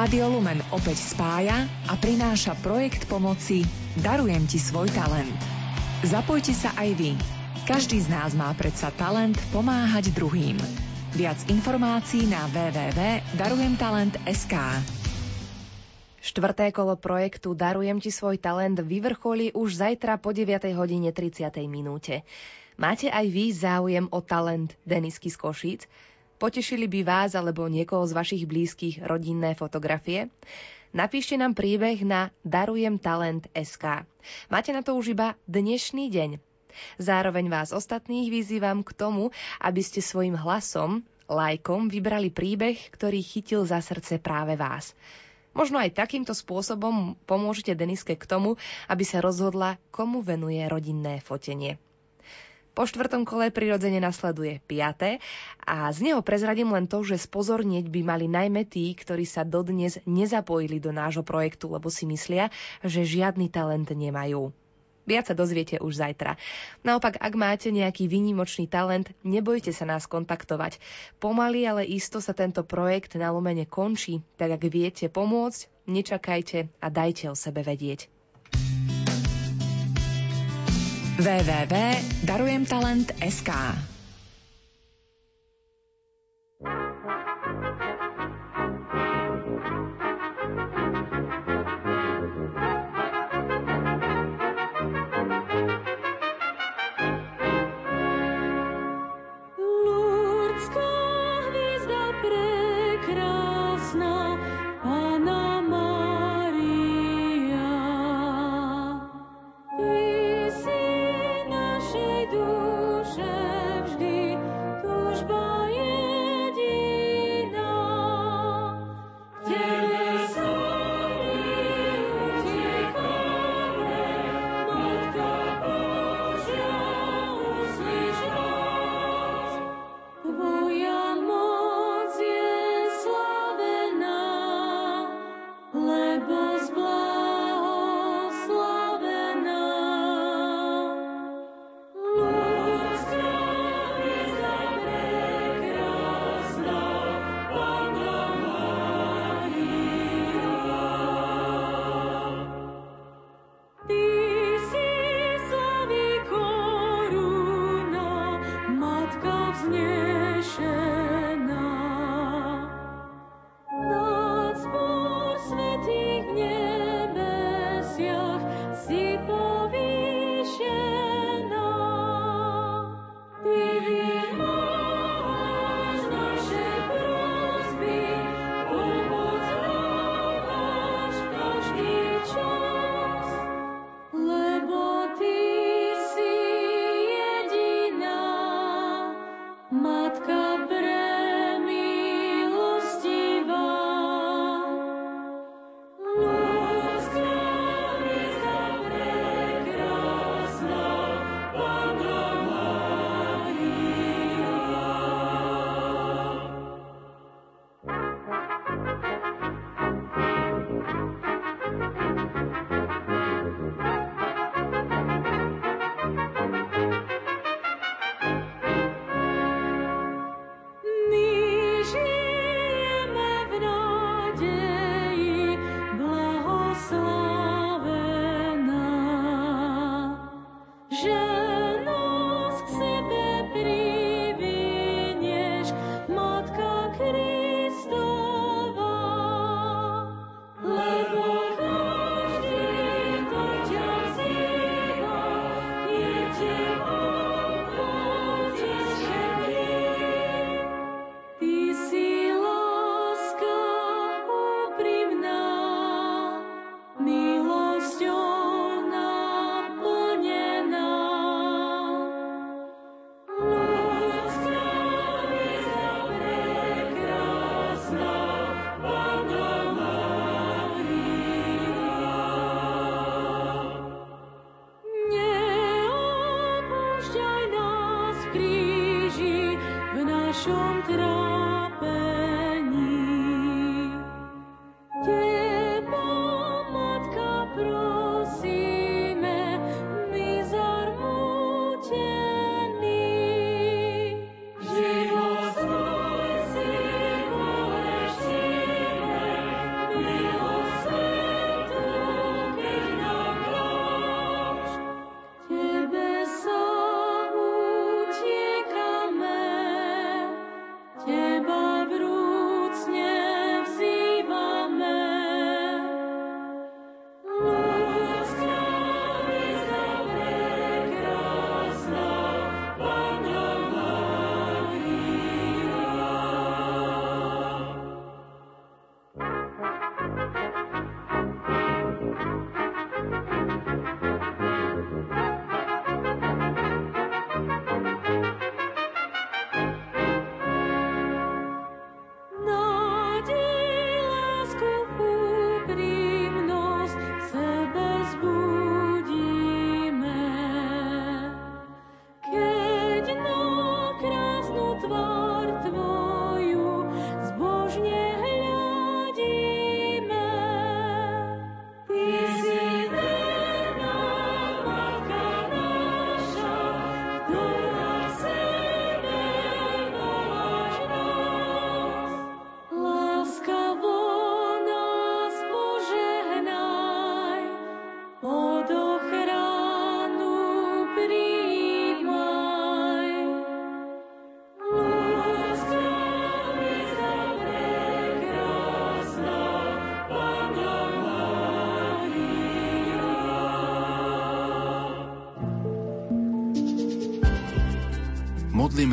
Rádio Lumen opäť spája a prináša projekt pomoci Darujem ti svoj talent. Zapojte sa aj vy. Každý z nás má predsa talent pomáhať druhým. Viac informácií na www.darujemtalent.sk Štvrté kolo projektu Darujem ti svoj talent vyvrcholí už zajtra po 9 hodine 30. minúte. Máte aj vy záujem o talent Denisky z Košíc? Potešili by vás alebo niekoho z vašich blízkych rodinné fotografie? Napíšte nám príbeh na darujemtalent.sk. Máte na to už iba dnešný deň. Zároveň vás ostatných vyzývam k tomu, aby ste svojim hlasom, lajkom vybrali príbeh, ktorý chytil za srdce práve vás. Možno aj takýmto spôsobom pomôžete Deniske k tomu, aby sa rozhodla, komu venuje rodinné fotenie. Po štvrtom kole prirodzene nasleduje piaté a z neho prezradím len to, že spozornieť by mali najmä tí, ktorí sa dodnes nezapojili do nášho projektu, lebo si myslia, že žiadny talent nemajú. Viac sa dozviete už zajtra. Naopak, ak máte nejaký výnimočný talent, nebojte sa nás kontaktovať. Pomaly, ale isto sa tento projekt na Lomene končí, tak ak viete pomôcť, nečakajte a dajte o sebe vedieť www.darujemtalent.sk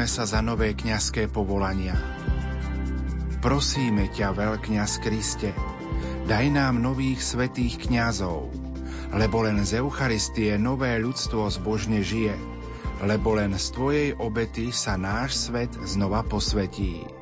sa za nové kňazské povolania. Prosíme ťa, veľkňaz Kriste, daj nám nových svetých kňazov, lebo len z Eucharistie nové ľudstvo zbožne žije, lebo len z Tvojej obety sa náš svet znova posvetí.